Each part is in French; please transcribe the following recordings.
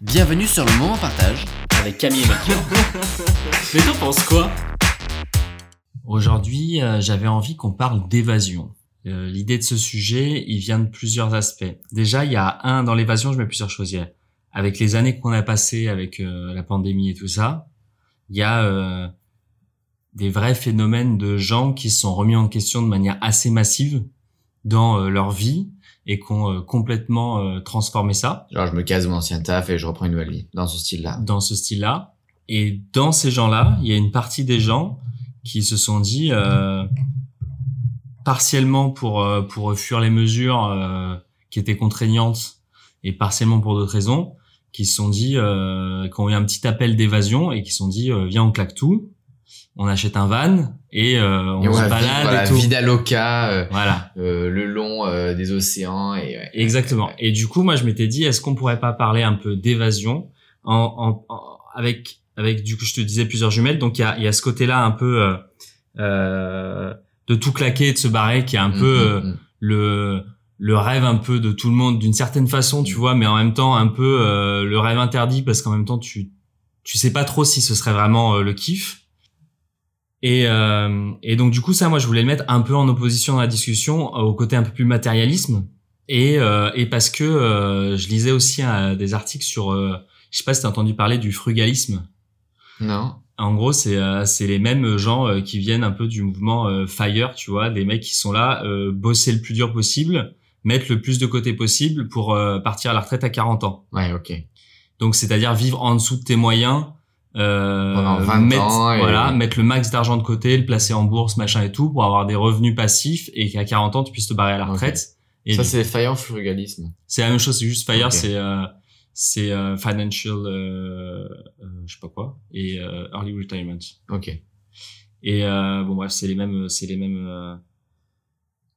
Bienvenue sur le moment partage avec Camille et Mathieu. Mais t'en penses quoi? Aujourd'hui, euh, j'avais envie qu'on parle d'évasion. Euh, L'idée de ce sujet, il vient de plusieurs aspects. Déjà, il y a un dans l'évasion, je mets plusieurs choses. Il y a- avec les années qu'on a passées avec euh, la pandémie et tout ça, il y a euh, des vrais phénomènes de gens qui se sont remis en question de manière assez massive dans euh, leur vie et qui ont euh, complètement euh, transformé ça. Genre, je me casse de mon ancien taf et je reprends une nouvelle vie, dans ce style-là. dans ce style-là. Et dans ces gens-là, il y a une partie des gens qui se sont dit, euh, partiellement pour euh, pour fuir les mesures euh, qui étaient contraignantes et partiellement pour d'autres raisons, qui se sont dit, euh, qui ont eu un petit appel d'évasion et qui se sont dit, euh, viens on claque tout, on achète un van et euh, on Et on se va balade vivre la et tout. vida loca, euh, Voilà. euh, le long euh, des océans. Et, ouais. Exactement. Et du coup, moi, je m'étais dit, est-ce qu'on pourrait pas parler un peu d'évasion en, en, en- avec avec du coup, je te disais plusieurs jumelles. Donc il y a il y a ce côté-là un peu euh, euh, de tout claquer, et de se barrer, qui est un Mm, peu mm, mm. le le rêve un peu de tout le monde d'une certaine façon, tu vois, mais en même temps un peu euh, le rêve interdit parce qu'en même temps tu tu sais pas trop si ce serait vraiment le kiff. Et, euh, et donc du coup ça moi je voulais le mettre un peu en opposition dans la discussion euh, au côté un peu plus matérialisme et, euh, et parce que euh, je lisais aussi euh, des articles sur euh, je sais pas si t'as entendu parler du frugalisme Non. en gros, c'est euh, c'est les mêmes gens qui viennent un peu du mouvement Fire, tu vois, des mecs qui sont là, euh, bosser le plus dur possible, mettre le plus de côté possible pour partir à la retraite à 40 ans. Ouais, ok. Donc, c'est-à-dire vivre en dessous de tes moyens, euh, Pendant 20 mettre, ans et- voilà, mettre le max d'argent de côté, le placer en bourse, machin et tout, pour avoir des revenus passifs et qu'à 40 ans tu puisses te barrer à la retraite. Et Ça, c'est fire frugalisme. c'est la même chose, c'est juste Fire, c'est euh, c'est euh, financial, euh, euh, je sais pas quoi, et euh, early retirement. Ok. Et euh, bon bref, c'est les mêmes, c'est les mêmes. euh.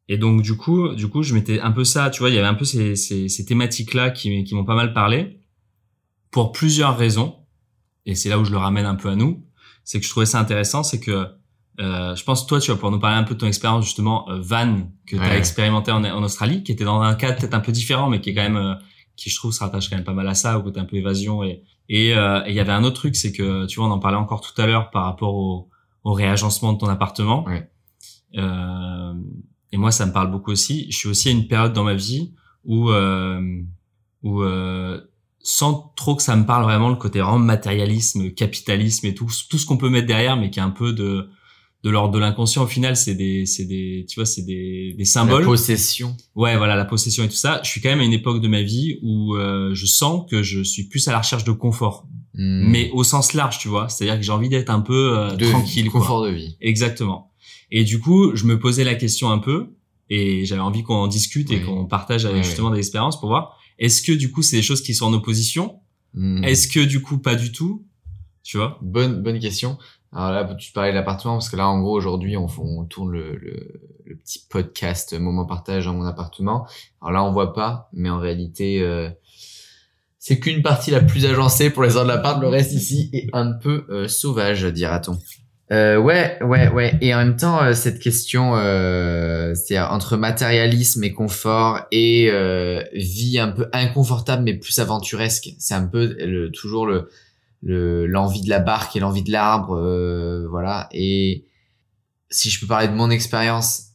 Et donc du coup, du coup, je m'étais un peu ça, tu vois, il y avait un peu ces, ces, ces thématiques là qui, qui m'ont pas mal parlé pour plusieurs raisons. Et c'est là où je le ramène un peu à nous, c'est que je trouvais ça intéressant, c'est que euh, je pense toi tu vas pouvoir nous parler un peu de ton expérience justement euh, van que tu as expérimenté en, en Australie, qui était dans un cadre peut-être un peu différent, mais qui est quand même euh, qui je trouve se rattache quand même pas mal à ça, au côté un peu évasion et et euh, il y avait un autre truc, c'est que tu vois on en parlait encore tout à l'heure par rapport au au réagencement de ton appartement. Ouais. Euh, et moi, ça me parle beaucoup aussi. Je suis aussi à une période dans ma vie où, euh, où euh, sans trop que ça me parle vraiment le côté vraiment matérialisme, capitalisme et tout, tout ce qu'on peut mettre derrière, mais qui est un peu de de l'ordre de l'inconscient. Au final, c'est des, c'est des, tu vois, c'est des, des symboles. La possession. Ouais, voilà, la possession et tout ça. Je suis quand même à une époque de ma vie où euh, je sens que je suis plus à la recherche de confort, Hmm. mais au sens large, tu vois. C'est-à-dire que j'ai envie d'être un peu euh, de tranquille, vie, quoi. confort de vie. Exactement. Et du coup, je me posais la question un peu, et j'avais envie qu'on en discute et qu'on partage avec Oui, justement des expériences pour voir. Est-ce que du coup, c'est des choses qui sont en opposition? Hmm. Est-ce que du coup, pas du tout? Tu vois? Bonne bonne question. Alors là, tu parlais de l'appartement parce que là, en gros, aujourd'hui, on, on tourne le, le, le petit podcast moment partage dans mon appartement. Alors là, on voit pas, mais en réalité, euh, c'est qu'une partie la plus agencée pour les heures de l'appart. Le reste ici est un peu euh, sauvage, dira-t-on. Euh, ouais, ouais, ouais. Et en même temps, euh, cette question, euh, c'est entre matérialisme et confort et euh, vie un peu inconfortable mais plus aventuresque. C'est un peu le, toujours le le l'envie de la barque et l'envie de l'arbre, euh, voilà. Et si je peux parler de mon expérience,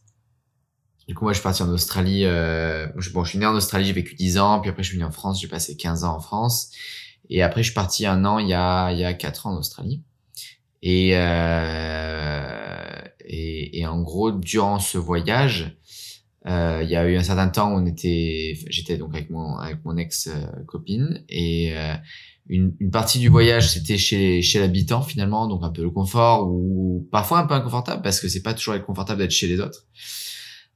du coup moi je suis parti en Australie. Euh, je, bon, je suis né en Australie, j'ai vécu 10 ans, puis après je suis venu en France, j'ai passé 15 ans en France, et après je suis parti un an il y a il y a quatre ans en Australie. Et, euh, et, et en gros, durant ce voyage, euh, il y a eu un certain temps où on était, j'étais donc avec mon avec mon ex copine et euh, une, une partie du voyage c'était chez chez l'habitant finalement, donc un peu le confort ou parfois un peu inconfortable parce que c'est pas toujours confortable d'être chez les autres.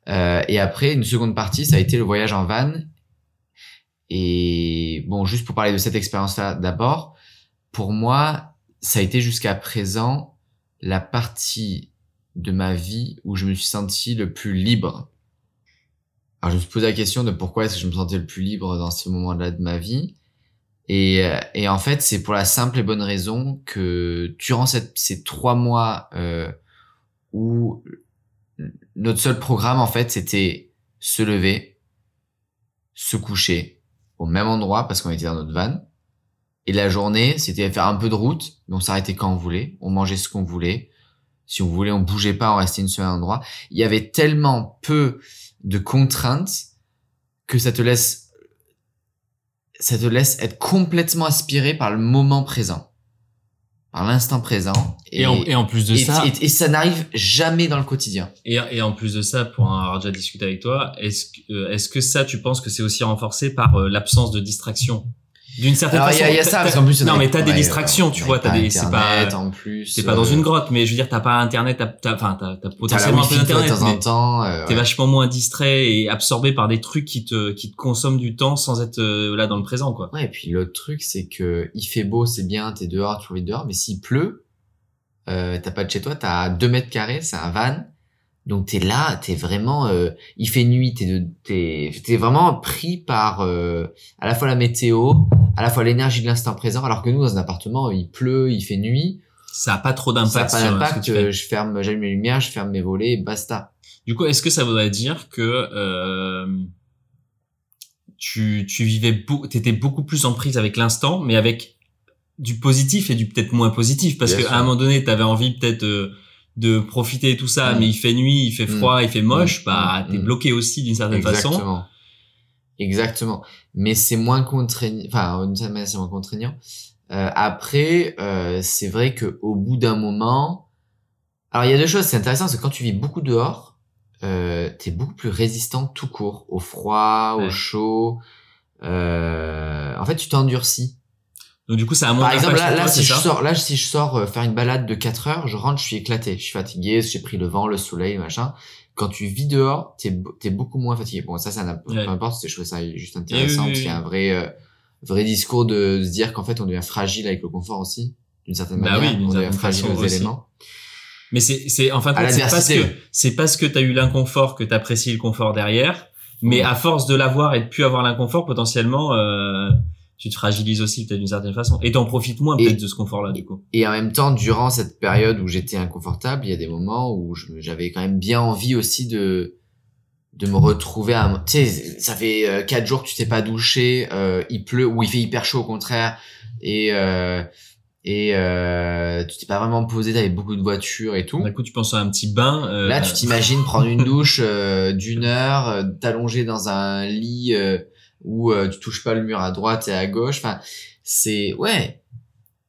Euh, et après une seconde partie, ça a été le voyage en van. Et bon, juste pour parler de cette expérience-là d'abord, pour moi, ça a été jusqu'à présent la partie de ma vie où je me suis senti le plus libre. Alors je me suis posé la question de pourquoi est-ce que je me sentais le plus libre dans ce moment-là de ma vie. Et, euh, et en fait, c'est pour la simple et bonne raison que durant ces trois mois euh, où notre seul programme, en fait, c'était se lever, se coucher au même endroit parce qu'on était dans notre van, Et la journée, c'était faire un peu de route, mais on s'arrêtait quand on voulait, on mangeait ce qu'on voulait. Si on voulait, on bougeait pas, on restait une semaine à l'endroit. Il y avait tellement peu de contraintes que ça te laisse, ça te laisse être complètement aspiré par le moment présent, par l'instant présent. Et, en, et en plus de et- ça, et- ça n'arrive jamais dans le quotidien. et, en plus de ça, pour avoir déjà discuté avec toi, est-ce que, euh, est-ce que ça, tu penses que c'est aussi renforcé par euh, l'absence de distraction? D'une certaine Alors, façon. a, il y a ça, parce qu'en plus, on non, mais t'as des distractions, on tu vois, t'as des, c'est pas, en plus. t'es pas dans euh, une grotte, mais je veux dire, t'as pas internet, t'as, enfin, t'as, potentiellement un peu d'internet, temps en mais temps. euh, t'es ouais. vachement moins distrait et absorbé par des trucs qui te, qui te consomment du temps sans être euh, là dans le présent, quoi. Ouais, et puis l'autre truc, c'est que il fait beau, c'est bien, t'es dehors, tu envie dehors, mais s'il pleut, euh, t'as pas de chez toi, t'as deux mètres carrés, c'est un van, donc t'es là, t'es vraiment, euh, il fait nuit, t'es t'es, t'es vraiment pris par euh, à la fois la météo, à la fois l'énergie de l'instant présent, alors que nous dans un appartement, il pleut, il fait nuit, Ça a pas trop ça n'a d'impact pas d'impact, tu je ferme, j'allume les lumières, je ferme mes volets, et basta. Du coup, est-ce que ça voudrait dire que euh, tu, tu vivais, beau, t'étais beaucoup plus en prise avec l'instant, mais avec du positif et du peut-être moins positif, parce qu'à un moment donné, t'avais envie peut-être euh, de profiter et tout ça, Mm. mais il fait nuit, il fait Mm. froid, il fait moche, Mm. bah Mm. t'es bloqué aussi d'une certaine façon. Exactement. Mais c'est moins contraignant. Enfin, d'une certaine manière, c'est moins contraignant. Euh, après, euh, c'est vrai que au bout d'un moment, alors il y a deux choses. C'est intéressant, c'est que quand tu vis beaucoup dehors, euh, t'es beaucoup plus résistant tout court au froid, au chaud. Euh, en fait, tu t'endurcis. Donc du coup, ça a moins Par exemple, là, sur là, toi, si c'est je sors, là, si je sors euh, faire une balade de 4 heures, je rentre, je suis éclaté, je suis fatigué, j'ai pris le vent, le soleil, machin. Quand tu vis dehors, t'es, t'es beaucoup moins fatigué. Bon, ça, ça n'a, Ouais. peu importe, c'est- je trouve ça juste intéressant, oui, parce qu'il y a un vrai, euh, vrai discours de se dire qu'en fait, on devient fragile avec le confort aussi, d'une certaine Bah manière. on devient fragile aux aussi. éléments. Mais c'est, c'est, en fin de À compte, c'est parce que, c'est parce que t'as eu l'inconfort que t'apprécies le confort derrière. Mais à force de l'avoir et de plus avoir l'inconfort, potentiellement, euh, tu te fragilises aussi peut-être d'une certaine façon. Et t'en profites moins peut-être de ce confort-là, du coup. Et en même temps, durant cette période où j'étais inconfortable, il y a des moments où j'avais quand même bien envie aussi de de me retrouver à tu sais ça fait euh, quatre jours que tu t'es pas douché euh, il pleut ou il fait hyper chaud au contraire et euh, et euh, tu t'es pas vraiment posé t'avais beaucoup de voitures et tout D'un coup, tu penses à un petit bain. euh, là tu t'imagines prendre une douche euh, d'une heure t'allonger dans un lit où euh, tu touches pas le mur à droite et à gauche enfin c'est ouais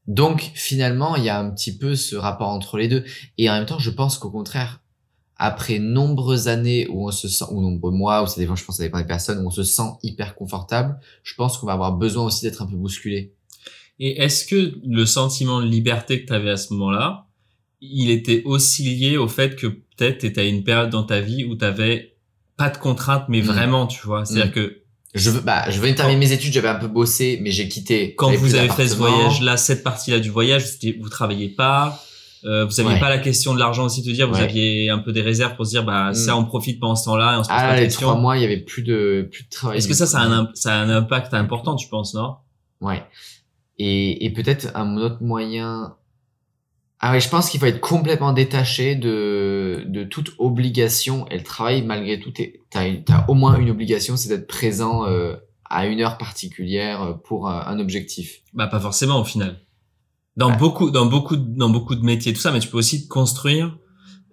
donc finalement il y a un petit peu ce rapport entre les deux et en même temps je pense qu'au contraire après nombreuses années où on se sent ou nombreux mois où ça dépend je pense ça dépend des personnes où on se sent hyper confortable je pense qu'on va avoir besoin aussi d'être un peu bousculé Et est-ce que le sentiment de liberté que tu avais à ce moment-là, il était aussi lié au fait que peut-être tu à une période dans ta vie où tu avais pas de contraintes, mais Mm. vraiment, tu vois? C'est-à-dire Mm. que je veux bah je venais de terminer mes études j'avais un peu bossé mais j'ai quitté quand vous avez fait ce d'appartement. voyage-là, cette partie-là du voyage, vous, vous travailliez pas, euh, vous aviez Ouais. pas la question de l'argent aussi, de dire, vous Ouais. aviez un peu des réserves pour se dire, bah, Mm. ça, on profite pendant ce temps-là et on se pose ah pas les trois mois il y avait plus de plus de travail Est-ce que ça, ça a, un, ça a un impact important, tu penses, non? Ouais. Et, et peut-être un autre moyen. Ah ouais, je pense qu'il faut être complètement détaché de, de toute obligation. Et le travail, malgré tout, t'as, t'as au moins une obligation, c'est d'être présent euh, à une heure particulière euh, pour un, un objectif. Bah, pas forcément au final. Dans beaucoup, dans beaucoup, dans beaucoup de métiers, tout ça, mais tu peux aussi te construire.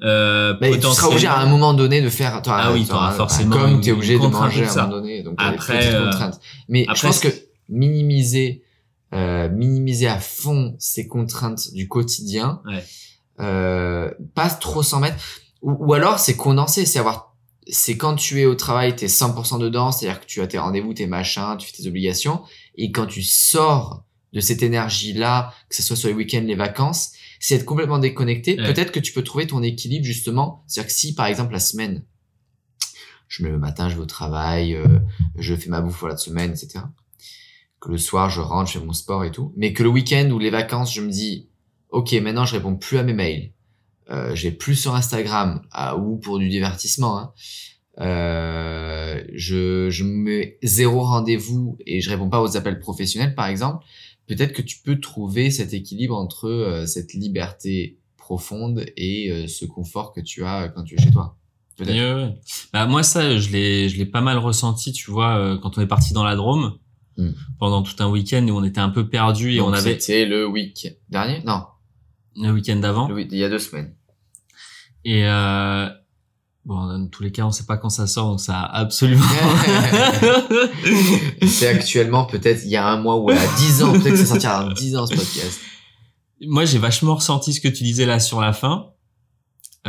Euh, Mais tu seras obligé à un moment donné de faire. Ah oui, t'auras forcément Comme t'es obligé de manger à un moment donné. Donc des Après, petites euh, contraintes. Mais je après, pense que minimiser, euh, minimiser à fond ces contraintes du quotidien, Ouais. euh, pas trop s'en mettre. Ou, ou alors c'est condensé, c'est avoir, c'est quand tu es au travail, t'es 100% dedans, c'est-à-dire que tu as tes rendez-vous, tes machins, tu fais tes obligations, et quand tu sors de cette énergie-là, que ce soit sur les week-ends, les vacances, c'est être complètement déconnecté. Ouais. Peut-être que tu peux trouver ton équilibre justement. C'est-à-dire que si par exemple la semaine, je me le matin, je vais au travail, euh, je fais ma bouffe pour la semaine, etc. Que le soir, je rentre, je fais mon sport et tout. Mais que le week-end ou les vacances, je me dis, ok, maintenant je réponds plus à mes mails. Euh, je vais plus sur Instagram ah, ou pour du divertissement. Hein. Euh, je, je me mets zéro rendez-vous et je réponds pas aux appels professionnels, par exemple. Peut-être que tu peux trouver cet équilibre entre euh, cette liberté profonde et euh, ce confort que tu as quand tu es chez toi. Bah, moi, ça, je l'ai, je l'ai pas mal ressenti, tu vois, euh, quand on est parti dans la Drôme. Mm. pendant tout un week-end où on était un peu perdu et Donc, on avait C'était le week dernier? Non, le week-end d'avant. il y a deux semaines. Et euh, bon, dans tous les cas, on sait pas quand ça sort, donc ça a absolument. C'est actuellement peut-être il y a un mois ou à 10 ans. Peut-être que ça sortira dans 10 ans ce podcast. Moi, j'ai vachement ressenti ce que tu disais là sur la fin,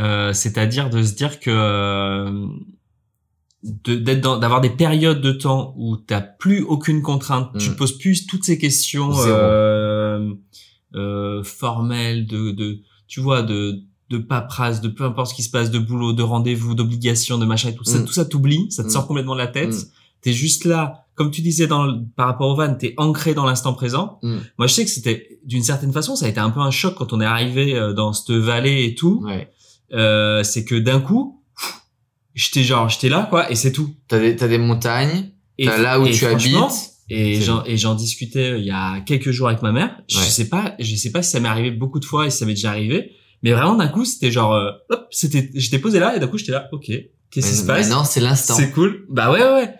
euh, c'est-à-dire de se dire que euh, d'être d'avoir des périodes de temps où t'as plus aucune contrainte, tu te poses plus toutes ces questions euh, euh, formelles de, de tu vois de de paperasse, de peu importe ce qui se passe, de boulot, de rendez-vous, d'obligations, de machin et tout ça, Mm. tout ça t'oublie, ça te Mm. sort complètement de la tête. T'es juste là, comme tu disais dans le- par rapport au van, t'es ancré dans l'instant présent. Mm. Moi, je sais que c'était d'une certaine façon, ça a été un peu un choc quand on est arrivé euh, dans cette vallée et tout. Ouais. Euh, c'est que d'un coup, j'étais genre, j'étais là quoi, et c'est tout. T'as des, t'as des montagnes, Et, t'as là où tu habites. Et j'en, et j'en discutais euh, il y a quelques jours avec ma mère. Je sais pas, je sais pas si ça m'est arrivé beaucoup de fois et si ça m'est déjà arrivé. Mais vraiment, d'un coup, c'était genre, euh, hop, c'était, j'étais posé là et d'un coup, j'étais là, ok, qu'est-ce qui se passe? Non, c'est l'instant. C'est cool. Bah ouais, ouais, ouais.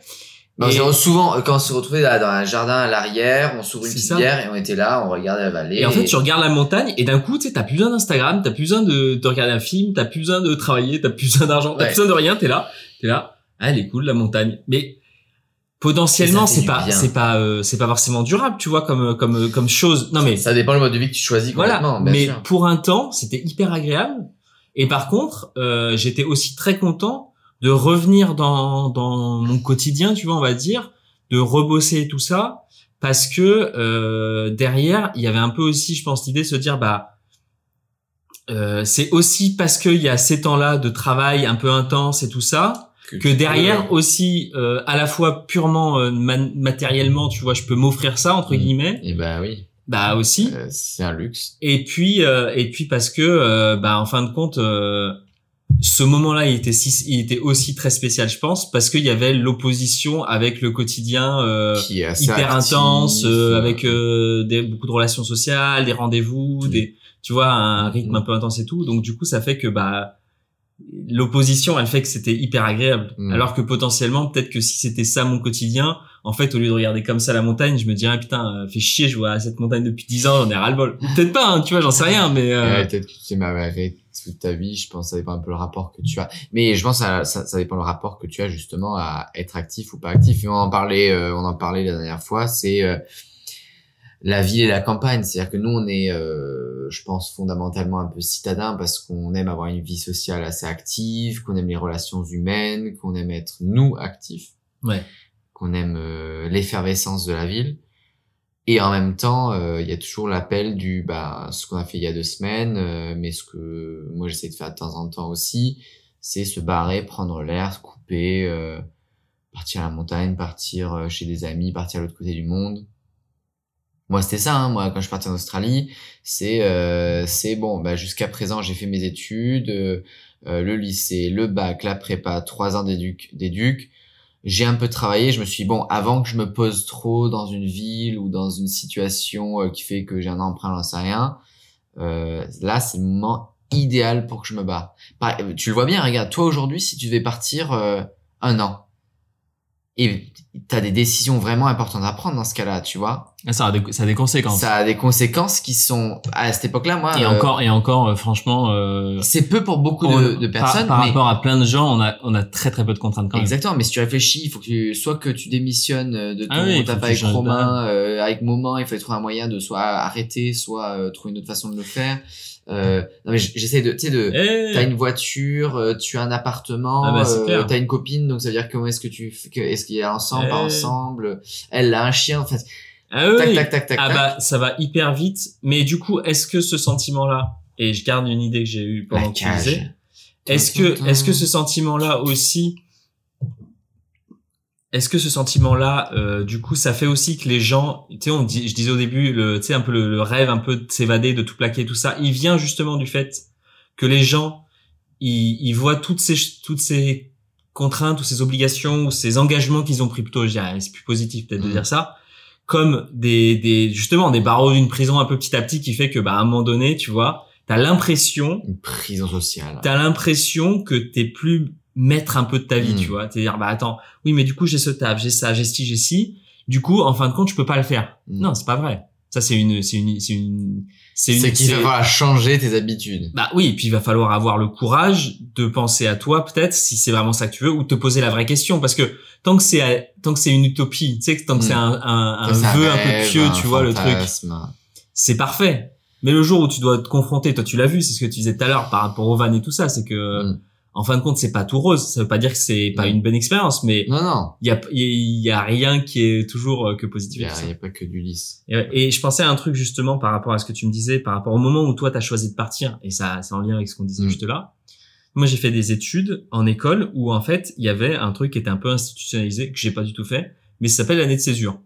C'est souvent, quand on se retrouvait dans un jardin à l'arrière, on s'ouvre une petite bière et on était là, on regardait la vallée. Et en fait, tu regardes la montagne et d'un coup, tu sais, t'as plus besoin d'Instagram, t'as plus besoin de, de regarder un film, t'as plus besoin de travailler, t'as plus besoin d'argent, t'as Ouais. plus besoin de rien, t'es là, t'es là. Ah, elle est cool, la montagne. Mais potentiellement, c'est pas, c'est pas, euh, c'est pas forcément durable, tu vois, comme, comme, comme chose. Non mais Ça dépend le mode de vie que tu choisis voilà. Mais sûr. pour un temps, c'était hyper agréable. Et par contre, euh, j'étais aussi très content de revenir dans, dans mon quotidien, tu vois, on va dire, de rebosser tout ça, parce que euh, derrière, il y avait un peu aussi, je pense, l'idée de se dire, bah, euh, c'est aussi parce qu'il y a ces temps-là de travail un peu intense et tout ça, que derrière peux- aussi, euh, à la fois purement euh, matériellement, tu vois, je peux m'offrir ça entre Mm. guillemets, Eh ben oui, bah aussi. euh, c'est un luxe. Et puis, euh, et puis parce que, euh, bah, en fin de compte, euh, ce moment-là, il était, si, il était aussi très spécial, je pense, parce qu'il y avait l'opposition avec le quotidien euh, qui est assez hyper actif, intense, euh, euh, avec euh, des, beaucoup de relations sociales, des rendez-vous, des, tu vois, un rythme Mm. un peu intense et tout. Donc du coup, ça fait que bah l'opposition, elle fait que c'était hyper agréable. Mm. Alors que potentiellement, peut-être que si c'était ça mon quotidien, en fait, au lieu de regarder comme ça la montagne, je me dirais putain, euh, fait chier, je vois cette montagne depuis 10 ans, j'en ai ras le bol. Ou Peut-être pas, hein, tu vois, j'en sais rien, mais euh, Ouais, peut-être que tu t'es toute ta vie, je pense que ça dépend un peu le rapport que tu as. Mais je pense que ça, ça, ça dépend le rapport que tu as justement à être actif ou pas actif. Et on en parlait, euh, on en parlait la dernière fois, c'est euh, la ville et la campagne. C'est-à-dire que nous, on est, euh, je pense, fondamentalement un peu citadin parce qu'on aime avoir une vie sociale assez active, qu'on aime les relations humaines, qu'on aime être nous actifs, ouais. qu'on aime euh, l'effervescence de la ville. Et en même temps, euh, il y a toujours l'appel du bah ce qu'on a fait il y a deux semaines, euh, mais ce que moi j'essaie de faire de temps en temps aussi, c'est se barrer, prendre l'air, se couper, euh, partir à la montagne, partir chez des amis, partir à l'autre côté du monde. Moi c'était ça, hein, moi quand je partais en Australie, c'est euh, bon, bah jusqu'à présent j'ai fait mes études, euh, euh, le lycée, le bac, la prépa, trois ans d'éduc, j'ai un peu travaillé, je me suis dit, bon, avant que je me pose trop dans une ville ou dans une situation euh, qui fait que j'ai un emprunt, j'en sais rien, euh, là, c'est le moment idéal pour que je me barre. Par- tu le vois bien, regarde, toi aujourd'hui, si tu devais partir un an, et t'as des décisions vraiment importantes à prendre dans ce cas-là, tu vois. Ah, ça a des, ça a des conséquences. Ça a des conséquences qui sont, à cette époque-là, moi, et euh, encore, et encore, euh, franchement, euh, c'est peu pour beaucoup on- de, personnes, par, mais rapport à plein de gens, on a, on a très très peu de contraintes quand même. Exactement, mais si tu réfléchis, il faut que tu, soit que tu démissionnes euh, de ton Ah oui, taf avec Romain, euh, avec Moment, il faut trouver un moyen de soit arrêter, soit euh, trouver une autre façon de le faire. Euh, non mais j'essaie de, tu sais, de, Eh, t'as une voiture, euh, tu as un appartement, Ah bah, euh, t'as une copine, donc ça veut dire comment est-ce que tu, est-ce qu'il y a ensemble, pas Eh. ensemble, elle a un chien, en fait, ah oui, tac, tac, tac, tac, ah tac. bah ça va hyper vite. Mais du coup, est-ce que ce sentiment-là, et je garde une idée que j'ai eue pendant que tu disais, est-ce que est-ce que ce sentiment-là aussi, est-ce que ce sentiment-là, euh, du coup, ça fait aussi que les gens, tu sais, on dit, je disais au début, le, tu sais, un peu le, le rêve, un peu de s'évader, de tout plaquer, tout ça, il vient justement du fait que les gens, ils, ils voient toutes ces toutes ces contraintes ou ces obligations ou ces engagements qu'ils ont pris plutôt, je dirais, c'est plus positif peut-être de Mhm. dire ça, comme des, des justement des barreaux d'une prison un peu petit à petit qui fait que bah à un moment donné, tu vois, t'as l'impression Une prison sociale. t'as l'impression que t'es plus maître un peu de ta vie, Mm. tu vois. T'es dire, bah attends, oui, mais du coup, j'ai ce taf, j'ai ça, j'ai ci, j'ai ci. Du coup, en fin de compte, je peux pas le faire. Mm. Non, c'est pas vrai. Ça, c'est une, c'est une, c'est une, c'est une. C'est qu'il va falloir changer tes habitudes. Bah oui, et puis il va falloir avoir le courage de penser à toi peut-être si c'est vraiment ça que tu veux ou te poser la vraie question parce que tant que c'est tant que c'est une utopie, tu sais que tant que c'est un, un, un ça vœu un peu pieux, un tu vois le truc, c'est parfait. Mais le jour où tu dois te confronter, toi tu l'as vu, c'est ce que tu disais tout à l'heure par rapport au van et tout ça, c'est que. En fin de compte c'est pas tout rose. Ça veut pas dire que c'est pas une bonne expérience, mais Non, non. il y a y a rien qui est toujours euh, que positif. a, il y a pas que du lisse. Et, et je pensais à un truc justement par rapport à ce que tu me disais, par rapport au moment où toi t'as choisi de partir, et ça c'est en lien avec ce qu'on disait Mm. juste là. Moi j'ai fait des études en école où en fait il y avait un truc qui était un peu institutionnalisé que j'ai pas du tout fait, mais ça s'appelle l'année de césure,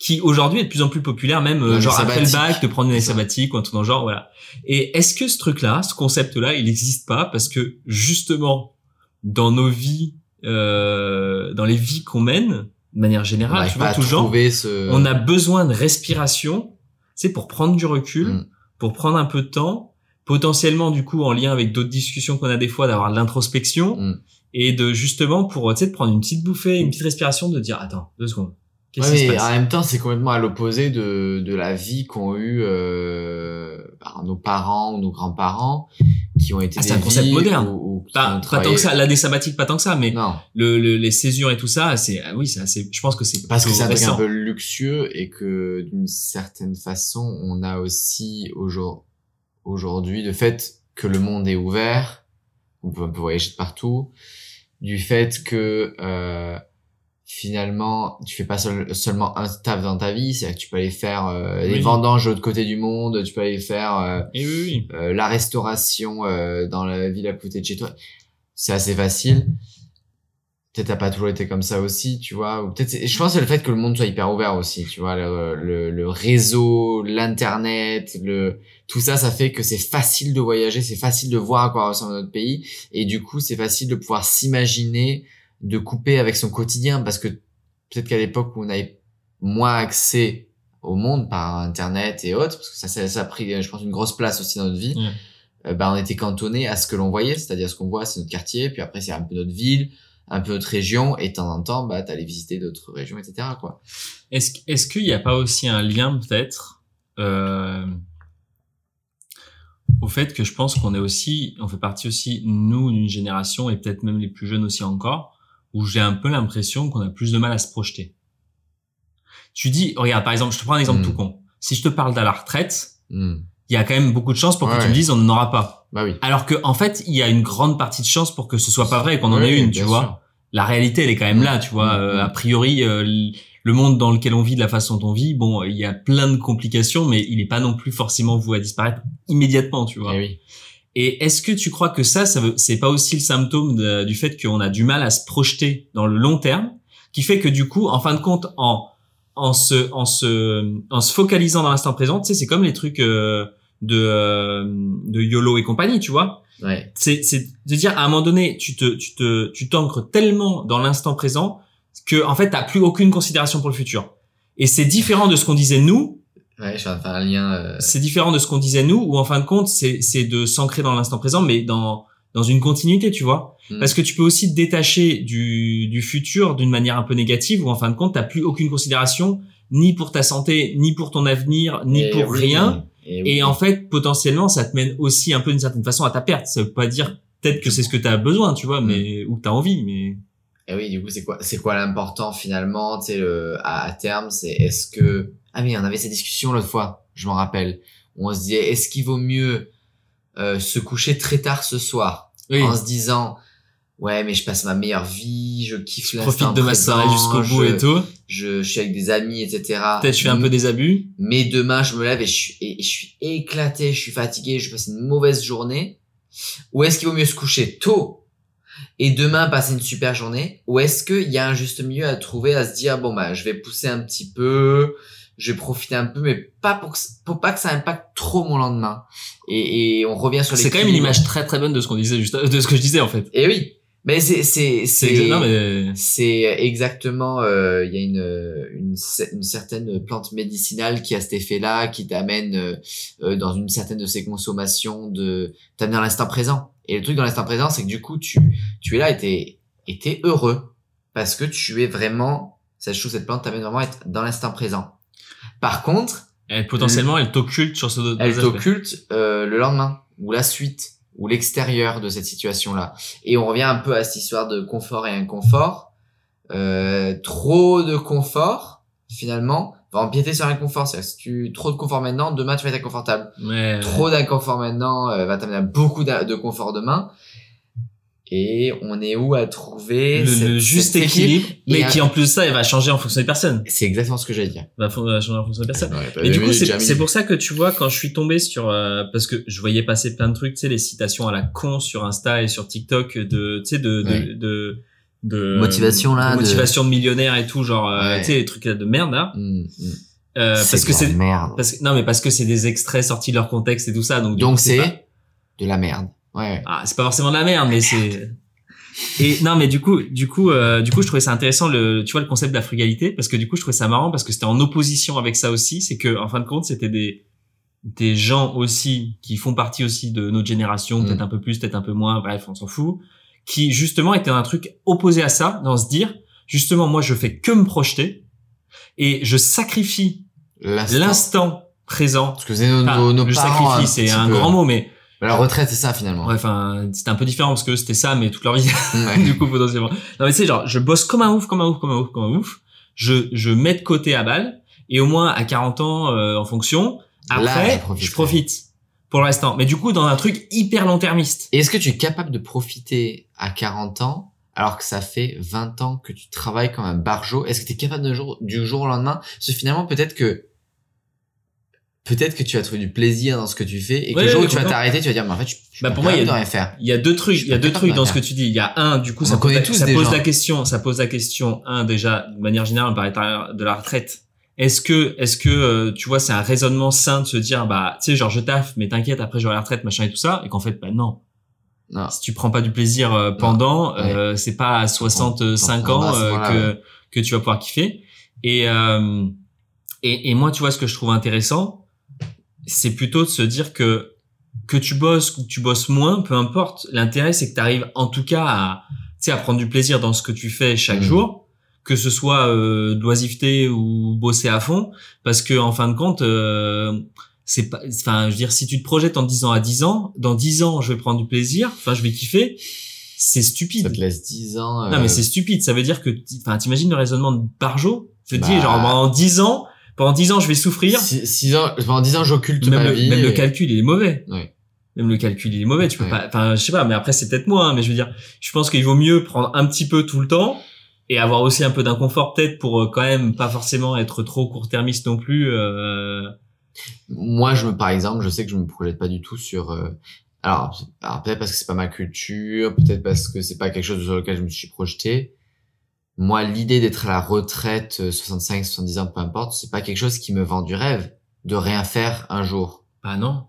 qui aujourd'hui est de plus en plus populaire, même euh, genre après le bac, de prendre une année sabbatique ou un truc dans le genre, voilà. Et est-ce que ce truc-là, ce concept-là, il n'existe pas parce que justement dans nos vies, euh, dans les vies qu'on mène, de manière générale, tu vois, tout genre, ce... on a besoin de respiration, c'est pour prendre du recul, Mm. pour prendre un peu de temps, potentiellement du coup en lien avec d'autres discussions qu'on a des fois d'avoir de l'introspection Mm. et de justement pour tu sais de prendre une petite bouffée, une petite respiration, de dire attends deux secondes, qu'est-ce Ouais, qui se mais passe en même temps, c'est complètement à l'opposé de, de la vie qu'ont eu euh, bah, nos parents ou nos grands-parents, qui ont été Ah, des c'est un concept moderne. où- qui Pas, tant que ça, l'année sabbatique pas tant que ça, mais le, le- les césures et tout ça, c'est ah oui, c'est assez. Je pense que c'est parce que c'est un un peu luxueux et que d'une certaine façon, on a aussi aujourd- aujourd'hui le fait que le monde est ouvert, on peut un peu voyager de partout, du fait que euh, finalement tu fais pas seul- seulement un taf dans ta vie, c'est-à-dire que tu peux aller faire euh, les vendanges de l'autre côté du monde, tu peux aller faire euh, Et oui, oui. euh, la restauration euh, dans la ville à côté de chez toi, c'est assez facile. Peut-être t'as pas toujours été comme ça aussi, tu vois. Ou peut-être, je pense que c'est le fait que le monde soit hyper ouvert aussi, tu vois. Le, le, le réseau, l'internet, le tout ça, ça fait que c'est facile de voyager, c'est facile de voir à quoi ressemble notre pays, et du coup, c'est facile de pouvoir s'imaginer, de couper avec son quotidien, parce que peut-être qu'à l'époque où on avait moins accès au monde par internet et autres, parce que ça, ça, ça a pris, je pense, une grosse place aussi dans notre vie. Euh, bah, on était cantonné à ce que l'on voyait, c'est-à-dire ce qu'on voit, c'est notre quartier, puis après c'est un peu notre ville, un peu notre région, et de temps en temps, bah, t'allais visiter d'autres régions, etc., quoi. Est-ce est-ce qu'il n'y a pas aussi un lien peut-être euh, au fait que je pense qu'on est aussi, on fait partie aussi nous d'une génération et peut-être même les plus jeunes aussi encore, où j'ai un peu l'impression qu'on a plus de mal à se projeter. Tu dis, regarde par exemple, je te prends un exemple Mm. tout con. Si je te parle de la retraite, Hmm. il y a quand même beaucoup de chances pour que tu me dises on n'en aura pas. Bah oui. Alors que en fait, il y a une grande partie de chance pour que ce soit pas vrai et qu'on en ait une, tu vois la réalité elle est quand même là tu vois Mm, Euh, a priori euh, le monde dans lequel on vit de la façon dont on vit bon il y a plein de complications mais il est pas non plus forcément voué à disparaître immédiatement tu vois Eh oui. Et est-ce que tu crois que ça ça veut c'est pas aussi le symptôme de- du fait qu'on a du mal à se projeter dans le long terme qui fait que du coup en fin de compte en en se en se en se focalisant dans l'instant présent tu sais c'est comme les trucs euh, de euh, de YOLO et compagnie tu vois Ouais. c'est c'est de dire à un moment donné tu te tu te tu t'ancres tellement dans l'instant présent que en fait t'as plus aucune considération pour le futur et c'est différent de ce qu'on disait nous Ouais, je vais faire un lien, euh, c'est différent de ce qu'on disait nous où en fin de compte c'est c'est de s'ancrer dans l'instant présent mais dans dans une continuité tu vois Mm. parce que tu peux aussi te détacher du du futur d'une manière un peu négative où en fin de compte t'as plus aucune considération ni pour ta santé ni pour ton avenir ni et pour oui, rien Et, oui. et en fait, potentiellement, ça te mène aussi un peu d'une certaine façon à ta perte. Ça veut pas dire peut-être que c'est ce que tu as besoin, tu vois, mais ou que tu as envie, mais Et oui, du coup, c'est quoi, c'est quoi l'important finalement, tu sais, le, à, à terme, c'est est-ce que, ah oui, on avait cette discussion l'autre fois, je m'en rappelle, où on se disait, est-ce qu'il vaut mieux euh, se coucher très tard ce soir, oui, en se disant, ouais, mais je passe ma meilleure vie, je kiffe l'instant profite de ma soirée jusqu'au bout je, et tout. Je, je suis avec des amis, etc. Peut-être je fais un peu des abus. Mais demain, je me lève et je suis, et je suis éclaté, je suis fatigué, je passe une mauvaise journée. Ou est-ce qu'il vaut mieux se coucher tôt et demain passer une super journée Ou est-ce qu'il y a un juste milieu à trouver, à se dire, bon, bah, je vais pousser un petit peu, je vais profiter un peu, mais pas pour, que, pour pas que ça impacte trop mon lendemain. Et, et on revient sur les C'est quand même une image très très bonne de ce qu'on disait juste de ce que je disais en fait. Et oui. Mais c'est, c'est, C'est c'est, exactement, euh, il y a une, une, une certaine plante médicinale qui a cet effet-là, qui t'amène euh, euh, dans une certaine de ses consommations, de t'amener dans l'instant présent. Et le truc dans l'instant présent, c'est que du coup, tu, tu es là et t'es, et t'es heureux parce que tu es vraiment je trouve cette plante t'amène vraiment à être dans l'instant présent. Par contre, Elle, potentiellement, elle t'occulte sur ce elle t'occulte euh, le lendemain ou la suite ou l'extérieur de cette situation-là. Et on revient un peu à cette histoire de confort et inconfort. Euh, trop de confort, finalement, va empiéter sur l'inconfort. C'est-à-dire que si tu trop de confort maintenant, demain tu vas être inconfortable. Ouais, ouais. Trop d'inconfort maintenant euh, va t'amener à beaucoup de confort demain. Et on est où à trouver le, cette- le juste équilibre, mais qui un- en plus de ça, elle va changer en fonction des personnes. C'est exactement ce que j'allais dire. Va changer en fonction des personnes. Ouais, bah, Mais du coup, c'est pour ça que tu vois, quand je suis tombé sur, euh, parce que je voyais passer plein de trucs, tu sais, les citations à la con sur Insta et sur TikTok de, tu sais, de, de, Ouais. de, de Motivation, là, de de- motivation de, millionnaire et tout, genre, euh, Ouais. tu sais, les trucs de merde là. Mm, mm. Euh, parce que de c'est, merde. parce que, non, mais parce que c'est des extraits sortis de leur contexte et tout ça, donc. Donc c'est de la merde. Ouais. Ah, c'est pas forcément de la merde, mais c'est. Et non, mais du coup, du coup, euh, du coup, je trouvais ça intéressant le, tu vois, le concept de la frugalité, parce que du coup, je trouvais ça marrant parce que c'était en opposition avec ça aussi, c'est que en fin de compte, c'était des des gens aussi qui font partie aussi de notre génération, Mm. peut-être un peu plus, peut-être un peu moins, bref, on s'en fout, qui justement étaient dans un truc opposé à ça, dans se dire, justement, moi, je fais que me projeter et je sacrifie L'instant. présent. Ce que faisaient nos, nos, nos le parents. sacrifice, c'est un grand mot, mais La retraite, c'est ça finalement. Ouais, enfin, c'était un peu différent parce que c'était ça, mais toute leur vie, Ouais. du coup, potentiellement. Non, mais tu sais, genre, je bosse comme un ouf, comme un ouf, comme un ouf, comme un ouf. Je, je mets de côté à balle. Et au moins, à 40 ans, euh, en fonction, après, je profite. Pour l'instant. Mais du coup, dans un truc hyper long-termiste. Et est-ce que tu es capable de profiter à 40 ans alors que ça fait 20 ans que tu travailles comme un barjot Est-ce que tu es capable de jour, du jour au lendemain? Parce que finalement, peut-être que peut-être que tu vas trouver du plaisir dans ce que tu fais et que Ouais, le jour où tu vas t'arrêter, tu vas dire, mais en fait, je, je Bah, pas pour moi, il y a- rien faire. Il y a deux trucs, il y a deux trucs dans ce que tu dis. Il y a un, du coup, On ça pose, la, tous ça des pose gens. la question, ça pose la question, un, déjà, de manière générale, par état de la retraite. Est-ce que, est-ce que, euh, tu vois, c'est un raisonnement sain de se dire, bah, tu sais, genre, je taffe, mais t'inquiète, après, j'aurai la retraite, machin et tout ça, et qu'en fait, bah, non. Non. Si tu prends pas du plaisir euh, pendant, Ouais. euh, c'est pas à 65 t'en ans euh, que, que tu vas pouvoir kiffer. Et, euh, et, et moi, tu vois, ce que je trouve intéressant, c'est plutôt de se dire que que tu bosses ou que tu bosses moins, peu importe. L'intérêt, c'est que tu arrives en tout cas à, tu sais, à prendre du plaisir dans ce que tu fais chaque Mhm. jour, que ce soit euh, de l'oisiveté ou bosser à fond, parce que en fin de compte, euh, c'est pas, enfin, je veux dire, si tu te projettes en 10 ans à 10 ans, dans 10 ans, je vais prendre du plaisir, enfin, je vais kiffer, c'est stupide. Ça te laisse 10 ans. Non, euh, mais c'est stupide. Ça veut dire que, enfin, t'imagines le raisonnement de Barjo? Je te dis, Bah. genre, pendant 10 ans, pendant 10 ans, je vais souffrir. 6 ans, pendant 10 ans, j'occulte ma le, vie. même le calcul, il est mauvais. Ouais. Même le calcul, il est mauvais. Tu peux Ouais. pas, enfin, je sais pas, mais après, c'est peut-être moi, hein, mais je veux dire, je pense qu'il vaut mieux prendre un petit peu tout le temps et avoir aussi un peu d'inconfort peut-être pour euh, quand même pas forcément être trop court-termiste non plus. Euh... Moi, je me, par exemple, je sais que je me projette pas du tout sur. euh, alors, alors peut-être parce que c'est pas ma culture, peut-être parce que c'est pas quelque chose sur lequel je me suis projeté. Moi, l'idée d'être à la retraite, euh, 65, 70 ans, peu importe, c'est pas quelque chose qui me vend du rêve de rien faire un jour. Bah non.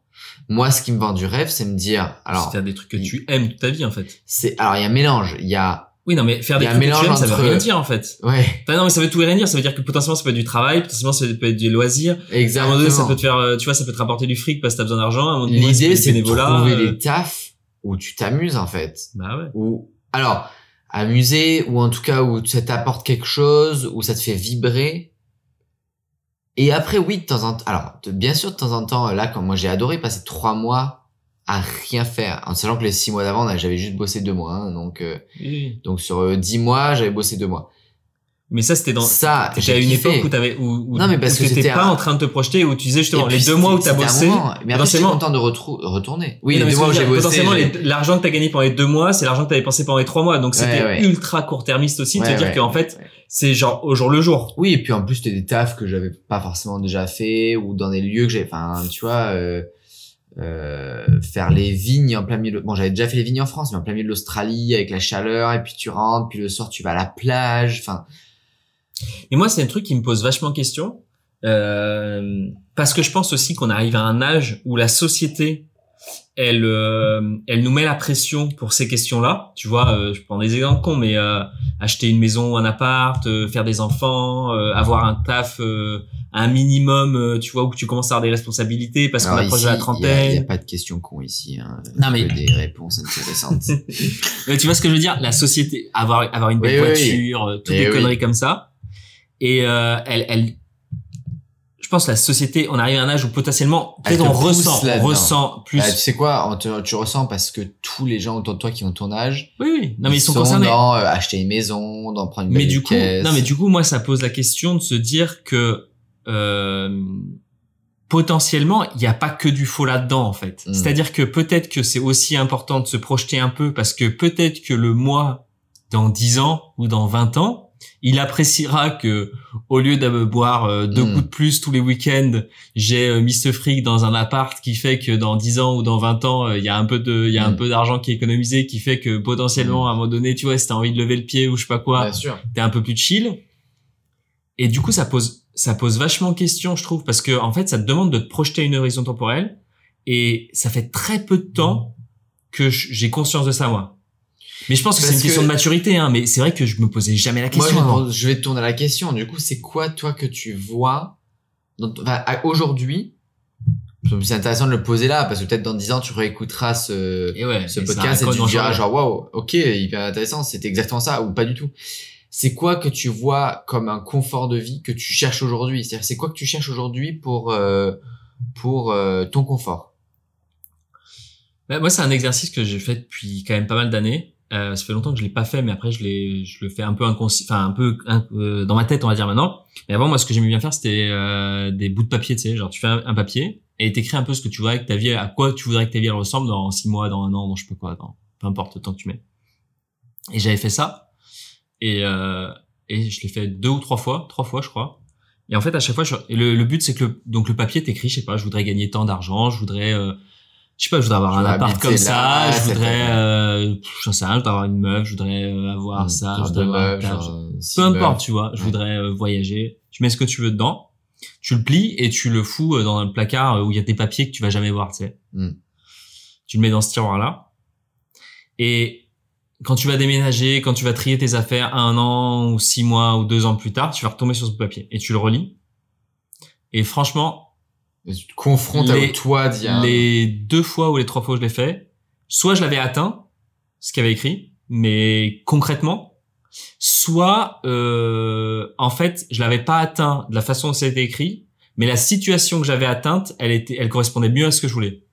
Moi, ce qui me vend du rêve, c'est me dire, alors, c'est faire des trucs que tu aimes toute ta vie en fait. c'est, alors il y a un mélange. Il y a, Oui, non, mais faire des trucs que tu aimes, ça veut rien dire en fait. ouais, Enfin, non, mais ça veut tout et rien dire. Ça veut dire que potentiellement ça peut être du travail, potentiellement ça peut être du loisir. À un exactement. moment donné, ça peut te faire, euh, tu vois, ça peut te rapporter du fric parce que t'as besoin d'argent. L'idée, c'est de trouver euh, des tafs où tu t'amuses, en fait. Bah ouais. ou alors amuser ou en tout cas où ça t'apporte quelque chose où ça te fait vibrer et après oui de temps en temps alors de- bien sûr de temps en temps là comme moi j'ai adoré passer trois mois à rien faire en sachant que les six mois d'avant j'avais juste bossé deux mois hein, donc euh, oui. donc sur euh, dix mois j'avais bossé deux mois Mais ça, c'était dans. ça T'étais à une kiffé. époque où t'avais, où, où, Non, mais parce où que t'étais c'était pas en train de te projeter, où tu disais justement, Et les puis, deux mois où c'était- t'as c'était bossé. moment. mais après je suis potentiellement- content de retourner oui non, les deux mois où j'ai bossé Potentiellement, l'argent que t'as gagné pendant les deux mois, c'est l'argent que t'avais pensé pendant les trois mois. Donc, c'était Ouais, ouais. ultra court-termiste aussi de Ouais, te dire qu'en fait, c'est genre au jour le jour. Oui, et puis en plus, c'était des tafs que j'avais pas forcément déjà fait ou dans des lieux que j'ai, enfin, tu vois, euh, euh, faire les vignes en plein milieu. Bon, j'avais déjà fait les vignes en France, mais en plein milieu de l'Australie avec la chaleur, et puis tu rentres, puis le soir tu vas à la plage. Enfin, Et moi, c'est un truc qui me pose vachement question. Euh, parce que je pense aussi qu'on arrive à un âge où la société, elle, euh, elle nous met la pression pour ces questions-là. Tu vois, euh, je prends des exemples cons, mais euh, acheter une maison, un appart, euh, faire des enfants, euh, avoir un taf, euh, un minimum, euh, tu vois, où tu commences à avoir des responsabilités parce qu'on approche de la trentaine. Il n'y a, pas de questions con ici. Hein, Non, mais- Que des réponses intéressantes. Mais tu vois ce que je veux dire? La société, avoir avoir une belle Oui, voiture, euh, toutes Eh des oui. conneries comme ça. Et euh, elle, elle, je pense que la société, on arrive à un âge où potentiellement, Elle peut-être on ressent, on ressent plus. Bah, tu sais quoi, tu ressens parce que tous les gens autour de toi qui ont ton âge, oui, oui. Non, mais ils sont, concernés. dans euh, acheter une maison, dans prendre une Mais du coup, non, mais du coup, moi, ça pose la question de se dire que euh, potentiellement, il n'y a pas que du faux là-dedans, en fait. Mm. C'est-à-dire que peut-être que c'est aussi important de se projeter un peu parce que peut-être que le moi, dans 10 ans ou dans 20 ans, il appréciera que au lieu de me boire euh, deux Mm. coups de plus tous les week-ends, j'ai euh, mis ce fric dans un appart qui fait que dans 10 ans ou dans 20 ans, euh, il y a un peu de il y a un Mm. peu d'argent qui est économisé qui fait que potentiellement Mm. à un moment donné, tu vois, si t'as envie de lever le pied ou je sais pas quoi, t'es un peu plus chill. Et du coup, ça pose, ça pose vachement question, je trouve, parce que, en fait, ça te demande de te projeter une horizon temporelle. Et ça fait très peu de temps que j'ai conscience de ça, moi. Mais je pense que c'est une question que- de maturité, hein. Mais c'est vrai que je me posais jamais la Moi, question. avant. je, vais te tourner la question. Du coup, c'est quoi, toi, que tu vois dans- enfin, à- aujourd'hui? C'est intéressant de le poser là, parce que peut-être dans 10 ans, tu réécouteras ce, Et ouais, ce et ça podcast et tu te diras genre, waouh, ok, hyper intéressant, c'était exactement ça, ou pas du tout. C'est quoi que tu vois comme un confort de vie que tu cherches aujourd'hui? C'est-à-dire, c'est quoi que tu cherches aujourd'hui pour, euh, pour euh, ton confort? Bah, moi, c'est un exercice que j'ai fait depuis quand même pas mal d'années. Euh, ça fait longtemps que je l'ai pas fait, mais après, je l'ai, je le fais un peu inconsci, enfin un peu euh, dans ma tête, on va dire maintenant. Mais avant, moi, ce que j'aimais bien faire, c'était euh, des bouts de papier, tu sais, genre tu fais un, papier et t'écris un peu ce que tu voudrais que ta vie, à quoi tu voudrais que ta vie ressemble dans six mois, dans un an, dans je sais pas quoi, dans peu importe le temps que tu mets. Et j'avais fait ça et euh, et je l'ai fait deux ou trois fois, trois fois, je crois. Et en fait, à chaque fois, je... le, le but, c'est que le, donc le papier t'écris, je sais pas, je voudrais gagner tant d'argent, je voudrais euh, je sais pas, je voudrais avoir Je un appart comme ça, là, je voudrais, euh, j'en sais rien, je voudrais avoir une meuf, je voudrais euh, avoir ça, je voudrais deux avoir un meufs, genre, peu importe, meufs. tu vois, je voudrais euh, voyager. Tu mets ce que tu veux dedans, tu le plies et tu le fous euh, dans un placard euh, où il y a tes papiers que tu vas jamais voir, tu sais. Hmm. Tu le mets dans ce tiroir-là. Et quand tu vas déménager, quand tu vas trier tes affaires un an ou six mois ou deux ans plus tard, tu vas retomber sur ce papier et tu le relis. Et franchement, Et tu te confrontes à Les- toi d'il a les deux fois ou les trois fois où je l'ai fait, soit je l'avais atteint, ce qu'il avait écrit, mais concrètement, soit euh, en fait je l'avais pas atteint de la façon dont c'était écrit, mais la situation que j'avais atteinte, elle était, elle correspondait mieux à ce que je voulais.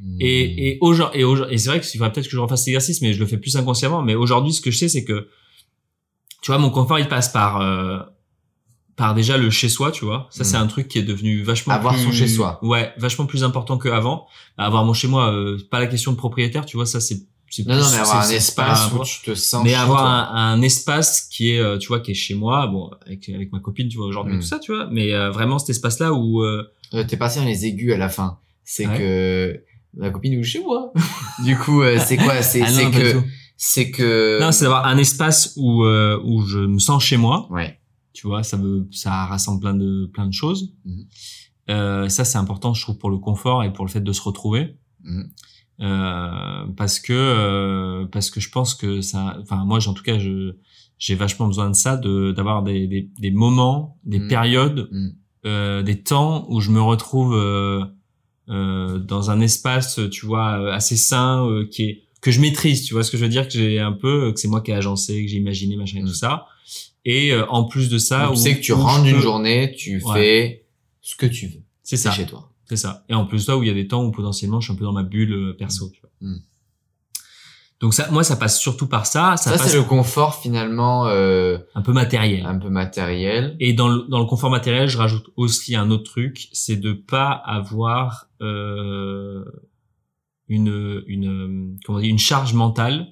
Hmm. Et et aujourd'hui, et, et c'est vrai qu'il faudrait peut-être que je refasse cet exercice, mais je le fais plus inconsciemment. Mais aujourd'hui, ce que je sais, c'est que tu vois, mon confort, il passe par euh, par déjà le chez soi, tu vois. Ça, c'est un truc qui est devenu vachement Avoir plus- son chez-soi. Ouais, vachement plus important qu'avant. Avoir mon chez moi, euh, pas la question de propriétaire, tu vois. Ça, c'est c'est Non, plus- non, mais avoir un espace où tu te sens mais chez avoir un, un espace qui est euh, tu vois qui est chez moi bon avec avec ma copine tu vois aujourd'hui et Mm. tout ça tu vois mais euh, vraiment cet espace là où euh, Euh, T'es parti dans les aigus à la fin. C'est Ouais. que ma copine ou chez moi. du coup, euh, c'est quoi? C'est ah c'est que c'est que non c'est d'avoir un espace où euh, où je me sens chez moi ouais. Tu vois ça veut ça rassemble plein de plein de choses Mhm. euh, ça c'est important je trouve pour le confort et pour le fait de se retrouver Mhm. euh, parce que euh, parce que je pense que ça enfin moi en tout cas je j'ai vachement besoin de ça de d'avoir des, des des moments des Mhm. périodes euh, des temps où je me retrouve euh, euh, dans un espace tu vois assez sain euh, qui est que je maîtrise tu vois ce que je veux dire que j'ai un peu que c'est moi qui ai agencé que j'ai imaginé machin et tout ça et euh, en plus de ça tu où- sais que tu rentres d'une peux- journée, tu Ouais. fais ce que tu veux. c'est ça chez toi. c'est ça. Et en plus de ça, où il y a des temps où potentiellement je suis un peu dans ma bulle euh, perso. Tu vois. Mm. Donc ça, moi, ça passe surtout par ça. Ça, Ça, passe c'est le confort finalement euh, un peu matériel. un peu matériel. Et dans le, dans le confort matériel, je rajoute aussi un autre truc, c'est de pas avoir euh, une une comment dit une charge mentale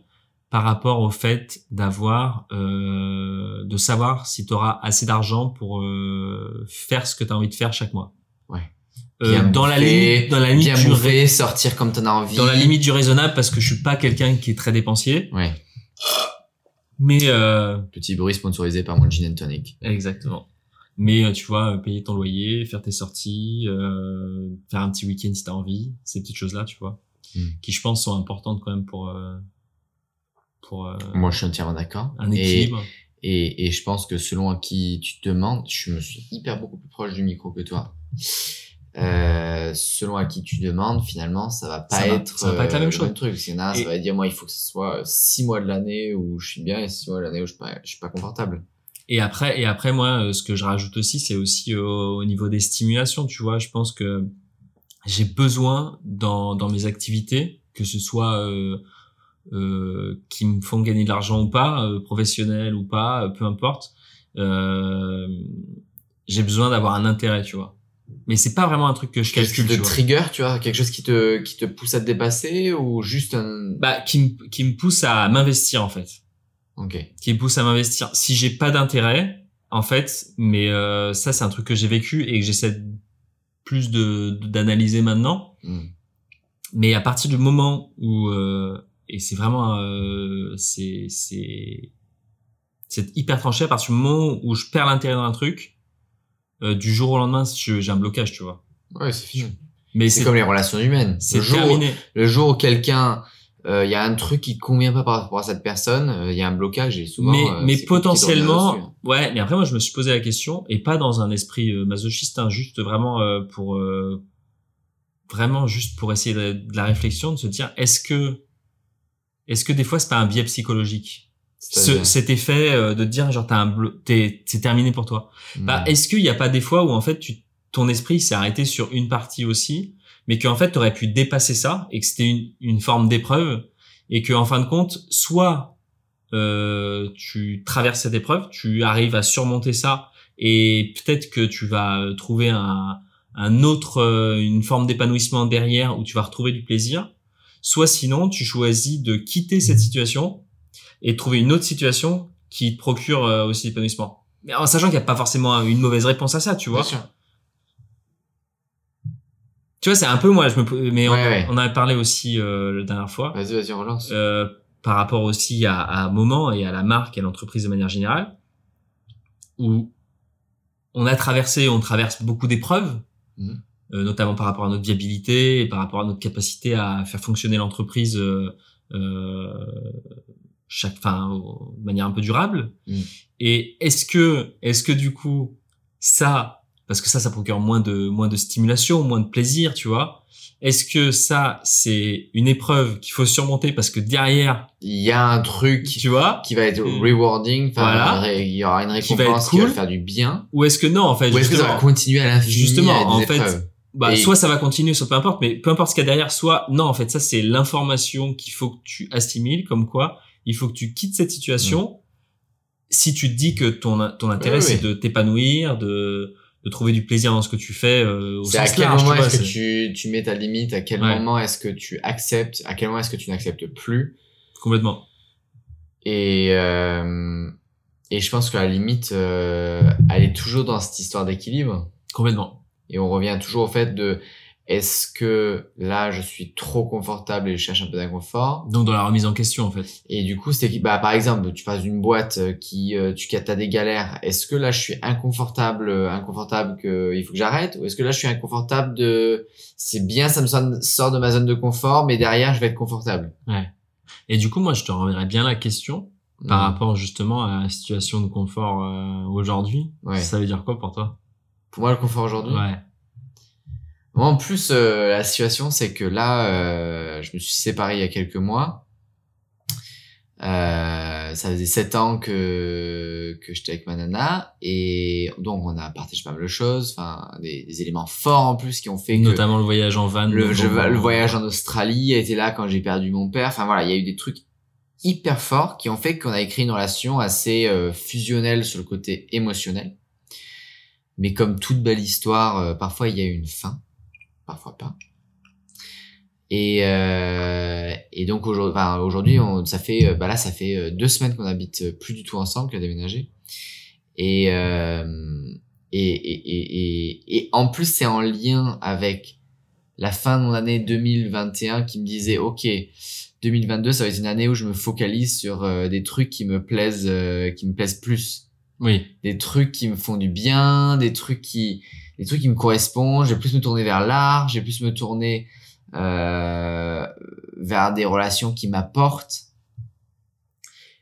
par rapport au fait d'avoir euh, de savoir si tu auras assez d'argent pour euh, faire ce que tu as envie de faire chaque mois. Ouais. Euh, dans la limite dans la limite du bouffer, sortir comme t'en as envie. dans la limite du raisonnable parce que je suis pas quelqu'un qui est très dépensier Ouais. mais euh, Petit bruit sponsorisé par mon gin and tonic. exactement mais euh, tu vois euh, payer ton loyer faire tes sorties euh, faire un petit week-end si t'as envie ces petites choses là tu vois Mm. qui je pense sont importantes quand même pour euh, pour euh, Moi, je suis entièrement d'accord. un Et- équilibre Et, et je pense que selon à qui tu te demandes, je me suis hyper beaucoup plus proche du micro que toi. Euh, selon à qui tu demandes, finalement, ça va pas Ça va- être, ça va pas être la euh, même le chose. truc. Et- ça va dire, moi, il faut que ce soit six mois de l'année où je suis bien et six mois de l'année où je suis pas, je suis pas confortable. Et après, et après, moi, euh, ce que je rajoute aussi, c'est aussi au, au niveau des stimulations. Tu vois, je pense que j'ai besoin dans dans mes activités, que ce soit euh, euh, qui me font gagner de l'argent ou pas, euh, professionnel ou pas, euh, peu importe. Euh, j'ai besoin d'avoir un intérêt, tu vois. Mais c'est pas vraiment un truc que je Quelque chose calcule. te tu vois. trigger, tu vois, quelque chose qui te, qui te pousse à te dépasser ou juste un. Bah, qui me qui me pousse à m'investir en fait. Ok. qui me pousse à m'investir. Si j'ai pas d'intérêt, en fait, mais euh, ça c'est un truc que j'ai vécu et que j'essaie plus de de- d'analyser maintenant. Hmm. Mais à partir du moment où euh, et c'est vraiment euh, c'est c'est c'est hyper tranché à partir du moment où je perds l'intérêt dans un truc, euh, du jour au lendemain je- j'ai un blocage, tu vois. Ouais, c'est fini. Mais C'est comme les relations humaines. c'est Le jour, où- terminé. le jour où quelqu'un, euh, il y a un truc qui convient pas par rapport à cette personne, euh, il y a un blocage et souvent. mais euh, mais potentiellement dessus. ouais mais après moi je me suis posé la question et pas dans un esprit euh, masochiste hein, juste vraiment euh, pour euh, vraiment juste pour essayer de, de la réflexion de se dire est-ce que est-ce que des fois c'est pas un biais psychologique ce, cet effet euh, de te dire genre t'as un t'es c'est terminé pour toi? Bah Hmm. est-ce qu'il y a pas des fois où en fait tu ton esprit s'est arrêté sur une partie aussi mais qu'en fait t'aurais pu dépasser ça et que c'était une, une forme d'épreuve et que en fin de compte soit euh, tu traverses cette épreuve, tu arrives à surmonter ça et peut-être que tu vas trouver un, un autre, euh, une forme d'épanouissement derrière où tu vas retrouver du plaisir. Soit sinon, tu choisis de quitter cette situation et de trouver une autre situation qui te procure euh, aussi l'épanouissement. Mais en sachant qu'il n'y a pas forcément une mauvaise réponse à ça, tu vois. Bien sûr. Tu vois, c'est un peu moi, je me, mais on, Ouais, ouais. on en avait parlé aussi euh, la dernière fois. Vas-y, vas-y, relance. Euh, par rapport aussi à, moment et à la marque et à l'entreprise de manière générale, où on a traversé, on traverse beaucoup d'épreuves, Mhm. Euh, notamment par rapport à notre viabilité et par rapport à notre capacité à faire fonctionner l'entreprise euh, euh, chaque, enfin, de manière un peu durable. Mhm. Et est-ce que, est-ce que du coup, ça, parce que ça, ça procure moins de, moins de stimulation, moins de plaisir, tu vois. Est-ce que ça, c'est une épreuve qu'il faut surmonter parce que derrière, Il y a un truc tu vois, qui va être Mm. rewarding, Voilà. il y aura une Qui va être récompense qui va, cool. te faire du bien. ou est-ce que non, en fait, Ou est-ce que ça va continuer à l'infini Justement, en fait, bah, Et- soit ça va continuer, soit peu importe, mais peu importe ce qu'il y a derrière, soit non, en fait, ça c'est l'information qu'il faut que tu assimiles, comme quoi il faut que tu quittes cette situation. Si tu te dis que ton ton intérêt c'est de t'épanouir, de de trouver du plaisir dans ce que tu fais euh, au C'est à quel large, moment est-ce que tu, tu mets ta limite, à quel Ouais. moment est-ce que tu acceptes, à quel moment est-ce que tu n'acceptes plus? complètement. Et, euh, et je pense que la limite, euh, elle est toujours dans cette histoire d'équilibre. Complètement. Et on revient toujours au fait de est-ce que là je suis trop confortable et je cherche un peu d'inconfort? Donc dans la remise en question en fait. et du coup c'est bah par exemple tu passes d'une boîte euh, qui euh, tu as des galères est-ce que là je suis inconfortable euh, inconfortable que il faut que j'arrête? Ou est-ce que là je suis inconfortable de c'est bien ça me sort de ma zone de confort mais derrière je vais être confortable? Et du coup moi je te remettrais bien la question par Mm. rapport justement à la situation de confort euh, aujourd'hui. Ouais. Ça veut dire quoi pour toi? Pour moi le confort aujourd'hui Ouais. Moi, en plus, euh, la situation, c'est que là, euh, je me suis séparé il y a quelques mois. Euh, ça faisait sept ans que que j'étais avec ma nana et donc on a partagé pas mal de choses, enfin des, des éléments forts en plus qui ont fait que Notamment le voyage en van. le, je- le voyage en Australie a été là quand j'ai perdu mon père. Enfin voilà, il y a eu des trucs hyper forts qui ont fait qu'on a écrit une relation assez euh, fusionnelle sur le côté émotionnel. Mais comme toute belle histoire, euh, parfois il y a une fin, parfois pas. Et, euh, et donc aujourd'hui, enfin, aujourd'hui, ça fait, euh, bah là, ça fait euh, deux semaines qu'on habite euh, plus du tout ensemble, qu'on a déménagé. Et, euh, et, et, et, et, en plus, c'est en lien avec la fin de mon année 2021 qui me disait, OK, 2022, ça va être une année où je me focalise sur des trucs qui me plaisent, qui me plaisent plus Oui. des trucs qui me font du bien, des trucs qui, des trucs qui me correspondent. Je vais plus me tourner vers l'art, je vais plus me tourner euh, vers des relations qui m'apportent.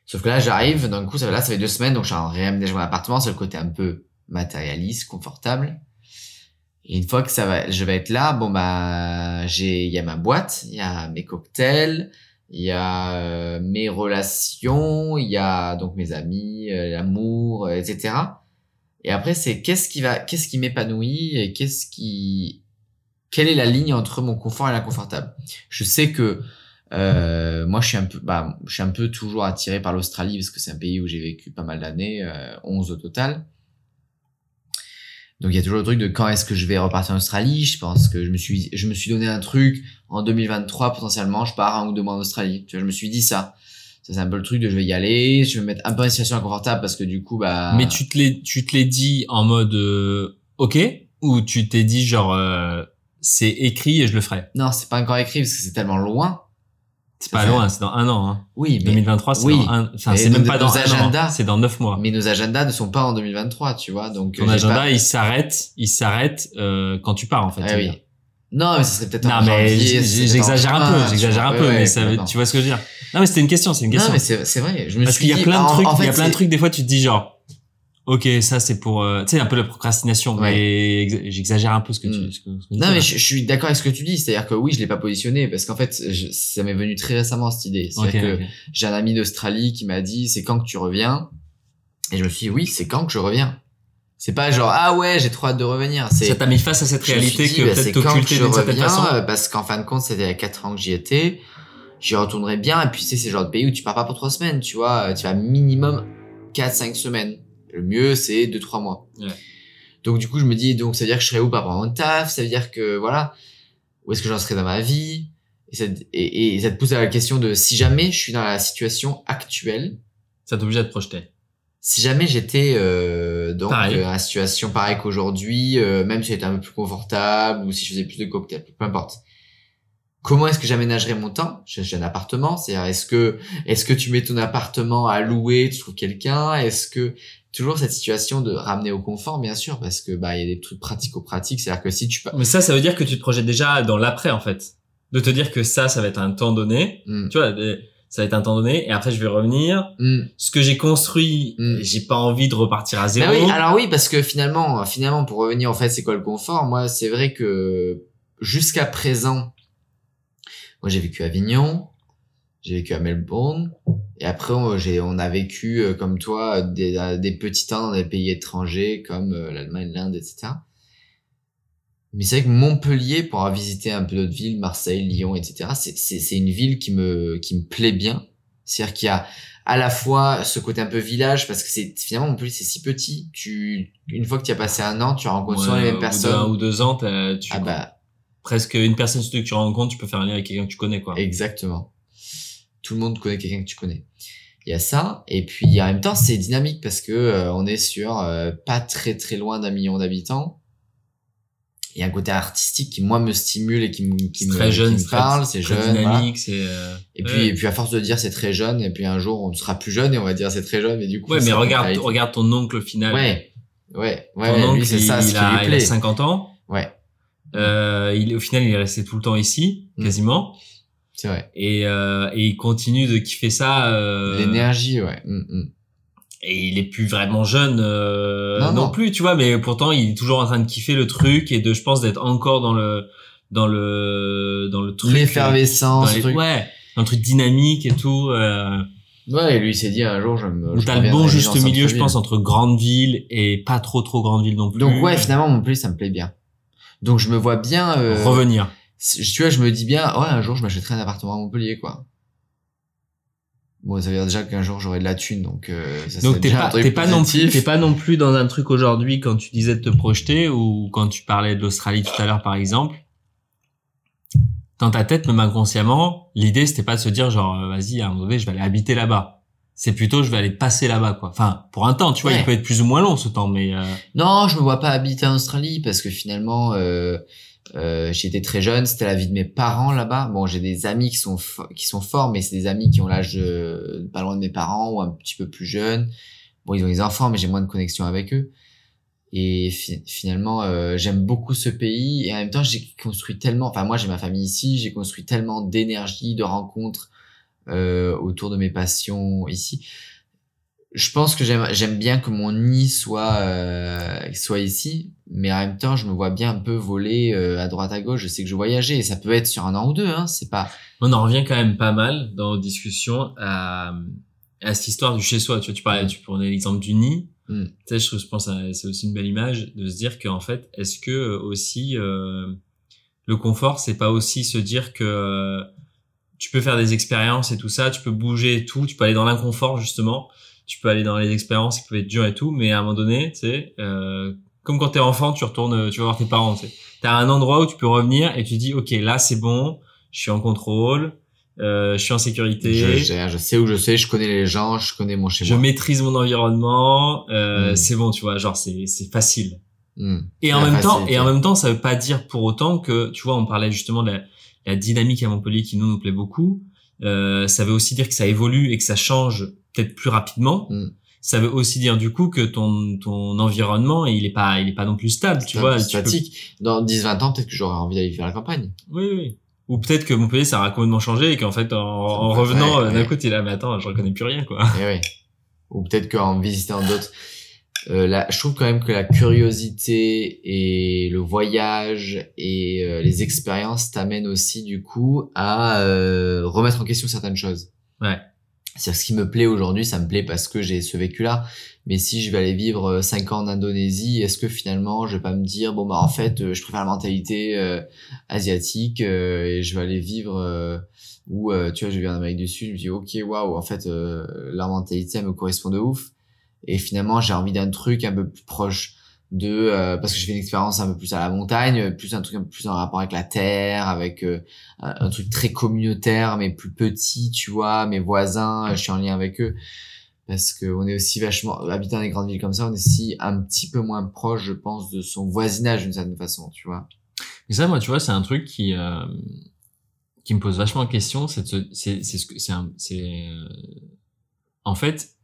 Sauf que là, j'arrive, d'un coup, ça, là, ça fait deux semaines, donc je suis en réaménagement d'appartement, c'est le côté un peu matérialiste, confortable. Et une fois que ça va, je vais être là, bon bah, j'ai, il y a ma boîte, il y a mes cocktails, il y a euh, mes relations, il y a donc mes amis, euh, l'amour, euh, etc. Et après, c'est qu'est-ce qui va, qu'est-ce qui m'épanouit et qu'est-ce qui, quelle est la ligne entre mon confort et l'inconfortable? Je sais que euh, moi, je suis un peu, bah, je suis un peu toujours attiré par l'Australie parce que c'est un pays où j'ai vécu pas mal d'années, euh, 11 au total. Donc il y a toujours le truc de quand est-ce que je vais repartir en Australie? Je pense que je me suis, je me suis donné un truc en 2023 potentiellement, je pars un ou deux mois en Australie. Tu vois, je me suis dit ça. Ça c'est un peu le truc de je vais y aller, je vais me mettre un peu en situation inconfortable parce que du coup bah. Mais tu te l'es, tu te l'es dit en mode euh, ok? Ou tu t'es dit genre euh, c'est écrit et je le ferai? Non, c'est pas encore écrit parce que c'est tellement loin. C'est pas Ça- loin, c'est dans un an. Hein. Oui, mais 2023, c'est oui. dans un. Enfin, c'est même pas dans un agendas- an. C'est dans neuf mois. mais nos agendas ne sont pas en 2023, tu vois. Donc Ton euh, agenda, pas- il s'arrête, il s'arrête euh, quand tu pars en fait. Ah ça oui. Non, mais ce serait peut-être Non mais j'exagère un peu, j'exagère un peu, Ouais, mais ouais, ça tu vois ce que je veux dire? Non mais c'était une question, c'est une question. Non, mais c'est vrai. Je me Parce qu'il y a plein de trucs, il y a plein de trucs. Des fois, tu te dis genre, ok, ça c'est pour, euh, tu sais, un peu la procrastination. Ouais. Mais ex- j'exagère un peu ce que tu. Mm. Ce que, ce que tu Non, mais je, je suis d'accord avec ce que tu dis. C'est-à-dire que oui, je l'ai pas positionné parce qu'en fait, je- ça m'est venu très récemment cette idée. Ok, C'est-à-dire que j'ai un ami d'Australie qui m'a dit, c'est quand que tu reviens? Et je me suis dit, oui, c'est quand que je reviens. C'est pas genre, ah ouais, j'ai trop hâte de revenir. C'est Ça t'a mis face à cette réalité dit, que bah, c'est peut-être je d'une certaine façon. euh, Parce qu'en fin de compte, c'était il y a 4 ans que j'y étais. J'y retournerai bien. Et puis, tu sais, c'est le genre de pays où tu pars pas pour 3 semaines, tu vois. Tu vas minimum 4-5 semaines. Le mieux, c'est 2-3 mois. Ouais. Donc, du coup, je me dis, donc, ça veut dire que je serai où par rapport à mon taf? Ça veut dire que, voilà, où est-ce que j'en serai dans ma vie? Et ça, et, et ça te pousse à la question de si jamais je suis dans la situation actuelle, Ça t'oblige à te projeter. si jamais j'étais euh, Pareil. dans la situation pareille qu'aujourd'hui, euh, même si j'étais un peu plus confortable ou si je faisais plus de cocktails, peu importe. Comment est-ce que j'aménagerais mon temps? J'ai un appartement, c'est-à-dire est-ce que est-ce que tu mets ton appartement à louer, tu trouves quelqu'un? Est-ce que toujours cette situation de ramener au confort, bien sûr, parce que bah il y a des trucs pratico-pratiques, c'est-à-dire que si tu pa- Mais ça, ça veut dire que tu te projettes déjà dans l'après en fait. De te dire que ça, ça va être un temps donné. Hmm, Tu vois, ça va être un temps donné et après je vais revenir. hmm. Ce que j'ai construit, Mm. j'ai pas envie de repartir à zéro. Bah oui, alors oui, parce que finalement, finalement, pour revenir en fait, c'est quoi le confort? Moi, c'est vrai que jusqu'à présent, moi j'ai vécu à Avignon, j'ai vécu à Melbourne, et après on, j'ai, on a vécu euh, comme toi des, euh, des petits temps dans des pays étrangers comme euh, l'Allemagne, l'Inde, etc. Mais c'est vrai que Montpellier, pour avoir visité un peu d'autres villes, Marseille, Lyon, etc., c'est, c'est, c'est une ville qui me, qui me plaît bien. C'est-à-dire qu'il y a à la fois ce côté un peu village parce que c'est finalement Montpellier c'est si petit tu une fois que tu as passé un an tu rencontres souvent Ouais, les au mêmes personnes ou deux ans, tu ah bah presque une personne sur deux que tu rencontres, tu peux faire un lien avec quelqu'un que tu connais quoi. exactement tout le monde connaît quelqu'un que tu connais il y a ça et puis en même temps c'est dynamique parce que euh, on est sur euh, pas très très loin d'un million d'habitants il y a un côté artistique qui moi me stimule et qui me qui me, très jeune, qui me parle c'est jeune voilà. dynamique, c'est. euh, et ouais. puis et puis à force de dire c'est très jeune et puis un jour on sera plus jeune et on va dire c'est très jeune et du coup Ouais, mais regarde, regarde ton oncle au final. ouais ouais ouais, Ton oncle, c'est il, ça ce il a, lui il a plaît 50 ans. ouais Euh, il, au final, il est resté tout le temps ici, Mm. quasiment. C'est vrai Et, euh, et il continue de kiffer ça. Euh, l'énergie ouais Mm, mm. et il est plus vraiment jeune euh, Non, non, non. plus, tu vois. Mais pourtant, il est toujours en train de kiffer le truc et de, je pense, d'être encore dans le dans le dans le truc. l'effervescence les- truc. Ouais, dans le truc dynamique et tout. Euh, Ouais, et lui il s'est dit un jour je me. t'as le bon juste milieu, je pense, entre grande ville et pas trop trop grande ville non plus. Donc ouais, finalement Montpellier ça me plaît bien. Donc je me vois bien. euh, revenir. Tu vois, je me dis bien, ouais, un jour je m'achèterai un appartement à Montpellier, quoi. Bon, ça veut dire déjà qu'un jour j'aurai de la thune, donc. Euh, ça Donc t'es pas t'es pas non plus t'es pas non plus dans un truc aujourd'hui quand tu disais de te projeter ou quand tu parlais de l'Australie tout à l'heure par exemple. Dans ta tête, même inconsciemment, l'idée c'était pas de se dire genre euh, vas-y à un moment donné je vais aller habiter là-bas. C'est plutôt je vais aller passer là-bas quoi. Enfin pour un temps, tu vois, Ouais. il peut être plus ou moins long ce temps, mais euh, Non, je me vois pas habiter en Australie parce que finalement, euh, euh, j'étais très jeune, c'était la vie de mes parents là-bas. Bon, j'ai des amis qui sont qui sont forts, mais c'est des amis qui ont l'âge de pas loin de mes parents ou un petit peu plus jeunes. Bon, ils ont des enfants, mais j'ai moins de connexion avec eux. Et fi- finalement, euh, j'aime beaucoup ce pays et en même temps, j'ai construit tellement. Enfin, moi, j'ai ma famille ici, j'ai construit tellement d'énergie, de rencontres euh, autour de mes passions ici je pense que j'aime bien que mon nid soit euh, soit ici mais en même temps, je me vois bien un peu voler euh, à droite à gauche. Je sais que je voyageais et ça peut être sur un an ou deux. Hein, c'est pas. On en revient quand même pas mal dans nos discussions à, à cette histoire du chez soi. Tu vois, tu parlais, tu prenais l'exemple du nid. Mm. Tu sais, je, je pense à- c'est aussi une belle image de se dire qu'en fait, est-ce que euh, aussi euh, le confort, c'est pas aussi se dire que euh, tu peux faire des expériences et tout ça, tu peux bouger et tout, tu peux aller dans l'inconfort justement, tu peux aller dans les expériences qui peuvent être dures et tout, mais à un moment donné, tu sais, euh, comme quand t'es enfant, tu retournes, tu vas voir tes parents, tu sais, t'as un endroit où tu peux revenir et tu dis, ok, là c'est bon, je suis en contrôle, euh, je suis en sécurité, Je, je, je sais où je sais, je connais les gens, je connais mon chez je moi. maîtrise mon environnement, euh, Mm. c'est bon, tu vois, genre c'est c'est facile. Mm. Et en même temps, et en même temps, ça veut pas dire pour autant que, tu vois, on parlait justement de la, la dynamique à Montpellier qui nous nous plaît beaucoup. Euh, ça veut aussi dire que ça évolue et que ça change peut-être plus rapidement. Mm. Ça veut aussi dire du coup que ton ton environnement il est pas il est pas non plus stable, tu vois. tu peux- statique. Dans 10-20 ans, peut-être que j'aurais envie d'aller à la campagne. Oui, oui. Ou peut-être que Montpellier ça aura complètement changé et qu'en fait en, en Ouais, revenant euh, d'un ouais. coup t'es là mais attends je reconnais plus rien quoi. Eh oui. Ou peut-être qu'en visitant d'autres. Euh, là, je trouve quand même que la curiosité et le voyage et euh, les expériences t'amènent aussi du coup à euh, remettre en question certaines choses. Ouais. C'est-à-dire ce qui me plaît aujourd'hui, ça me plaît parce que j'ai ce vécu-là. Mais si je vais aller vivre 5 ans en Indonésie, est-ce que finalement je vais pas me dire bon bah en fait euh, je préfère la mentalité euh, asiatique euh, et je vais aller vivre euh, ou euh, tu vois je vais en Amérique du Sud, je me dis ok waouh en fait euh, la mentalité elle me correspond de ouf et finalement j'ai envie d'un truc un peu plus proche de euh, parce que je fais une expérience un peu plus à la montagne, plus un truc un peu plus en rapport avec la terre, avec euh, un, un truc très communautaire mais plus petit, tu vois, mes voisins, je suis en lien avec eux parce que on est aussi vachement habitant des grandes villes comme ça, on est aussi un petit peu moins proche, je pense, de son voisinage d'une certaine façon, tu vois. Et ça, moi, tu vois, c'est un truc qui euh, qui me pose vachement question. C'est c'est c'est c'est euh, en fait,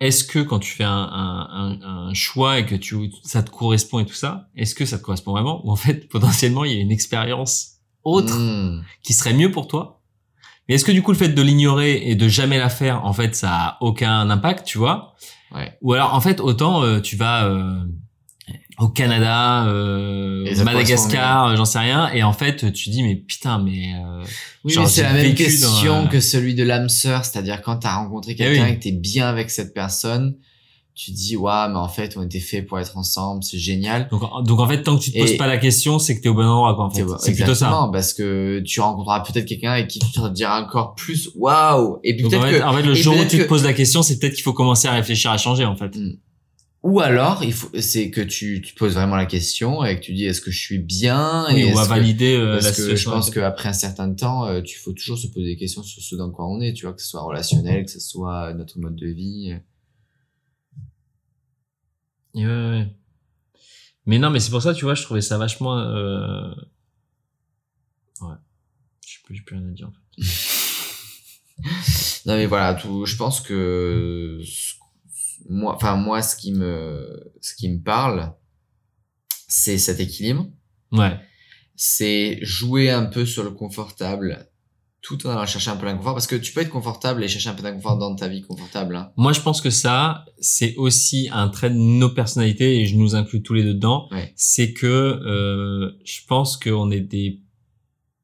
est-ce que quand tu fais un, un, un, un choix et que tu ça te correspond et tout ça, est-ce que ça te correspond vraiment ou en fait potentiellement il y a une expérience autre Mm. qui serait mieux pour toi? Mais est-ce que du coup le fait de l'ignorer et de jamais la faire en fait ça a aucun impact tu vois? Ouais. ou alors en fait autant euh, tu vas euh, au Canada euh, Et Madagascar j'en sais rien et en fait tu dis mais putain mais euh, Oui, c'est la même question dans, que celui de l'âme sœur, c'est-à-dire quand t'as rencontré quelqu'un oui. et que t'es bien avec cette personne, tu dis waouh, mais en fait on était fait pour être ensemble, c'est génial. donc en- donc en fait tant que tu te poses Et- pas la question c'est que t'es au bon endroit quoi en fait C'est plutôt ça parce que tu rencontreras peut-être quelqu'un avec qui tu te diras encore plus waouh. Et puis donc en peut-être fait, que en fait le et jour où peut-être tu te poses la question c'est peut-être qu'il faut commencer à réfléchir à changer en fait Ou alors, il faut, c'est que tu, tu poses vraiment la question et que tu dis est-ce que je suis bien oui, et on va valider euh, parce la que je pense qu'après un certain temps, euh, tu faut toujours se poser des questions sur ce dans quoi on est, tu vois, que ce soit relationnel, que ce soit notre mode de vie. Ouais, ouais, ouais. Mais non, mais c'est pour ça, tu vois, je trouvais ça vachement. Euh... Ouais. Je sais plus, j'ai plus rien à dire. En fait. Non mais voilà, tout, je pense que ce- moi, enfin moi, ce qui me, ce qui me parle, c'est cet équilibre. Ouais. c'est jouer un peu sur le confortable tout en allant chercher un peu l'inconfort parce que tu peux être confortable et chercher un peu d'inconfort dans ta vie confortable hein. Moi, je pense que ça, c'est aussi un trait de nos personnalités et je nous inclus tous les deux dedans. Ouais. C'est que euh, je pense qu'on est des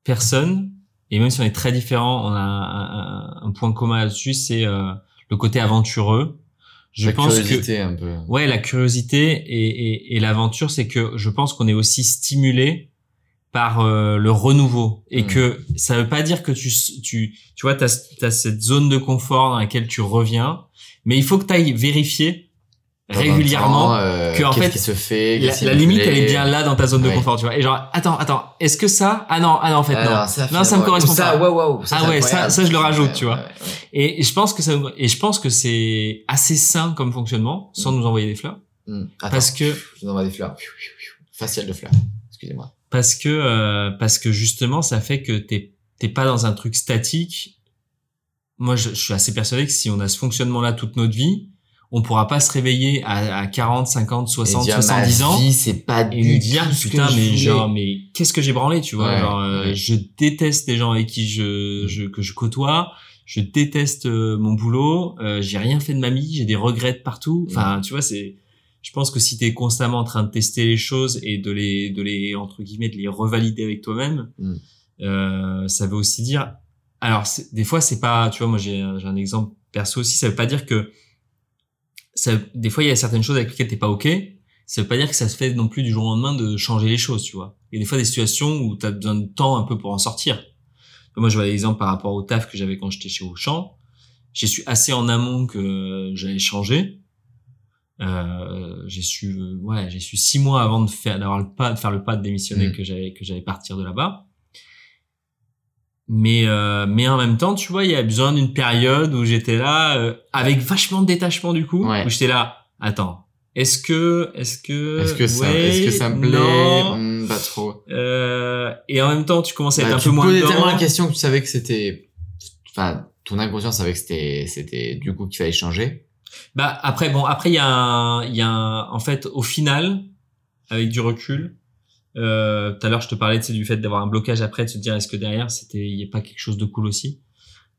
personnes et même si on est très différents, on a un, un- un point commun là-dessus, c'est euh, le côté aventureux. Je la pense que curiosité un peu Ouais, la curiosité et, et, et l'aventure, c'est que je pense qu'on est aussi stimulé par euh, le renouveau et Mm. que ça veut pas dire que tu tu tu vois t'as as cette zone de confort dans laquelle tu reviens, mais il faut que tu ailles vérifier régulièrement temps, euh, que, en fait, qui se fait la, limite elle est bien là dans ta zone de Ouais. confort, tu vois. Et genre attends attends, est-ce que ça Ah non, ah non en fait Ah non. non, ça, Non, ça me correspond ça, pas. waouh, waouh, Ah c'est ouais, ça- ça, je le rajoute, Ouais, tu vois. ouais. Et je pense que ça et je pense que c'est assez sain comme fonctionnement sans Mm. nous envoyer des fleurs attends, parce que je vous envoie des fleurs facial de fleurs excusez-moi parce que euh, parce que justement ça fait que t'es t'es pas dans un truc statique moi je, je suis assez persuadé que si on a ce fonctionnement là toute notre vie on pourra pas se réveiller à, à 40 50 Et 60 dire, ma 70 ans vie, c'est pas du dire putain mais voulais. genre mais qu'est-ce que j'ai branlé tu vois Ouais, genre euh, ouais. je déteste les gens avec qui je, je que je côtoie je déteste euh, mon boulot euh, j'ai rien fait de ma vie j'ai des regrets de partout enfin tu vois c'est je pense que si tu es constamment en train de tester les choses et de les de les entre guillemets de les revalider avec toi-même Mm. ça veut aussi dire alors des fois c'est pas tu vois moi j'ai un- j'ai un exemple perso aussi ça veut pas dire que ça des fois il y a certaines choses avec lesquelles t'es pas ok. Ça veut pas dire que ça se fait non plus du jour au lendemain de changer les choses tu vois. Il y a des fois des situations où tu as besoin de temps un peu pour en sortir. Moi je vois l'exemple par rapport au taf que j'avais quand j'étais chez Auchan. J'ai su assez en amont que j'allais changer. Euh, j'ai su euh, ouais j'ai su six mois avant de faire d'avoir le pas de faire le pas de démissionner Mm. que j'allais que j'allais partir de là-bas mais euh, mais en même temps tu vois il y a besoin d'une période où j'étais là euh, avec vachement de détachement du coup Ouais. où j'étais là attends est-ce que est-ce que Est-ce que ça, ouais, est-ce que ça me plaît. Hmm, Pas trop. Euh, et en même temps tu commences à être Bah, un tu peu moins posais dedans. tellement la question que tu savais que c'était, enfin, ton inconscient savait que c'était, c'était du coup qu'il fallait changer. Bah après bon après il y a un il y a un, en fait au final avec du recul tout à l'heure je te parlais tu sais, du fait d'avoir un blocage après de se dire est-ce que derrière c'était il y a pas quelque chose de cool aussi?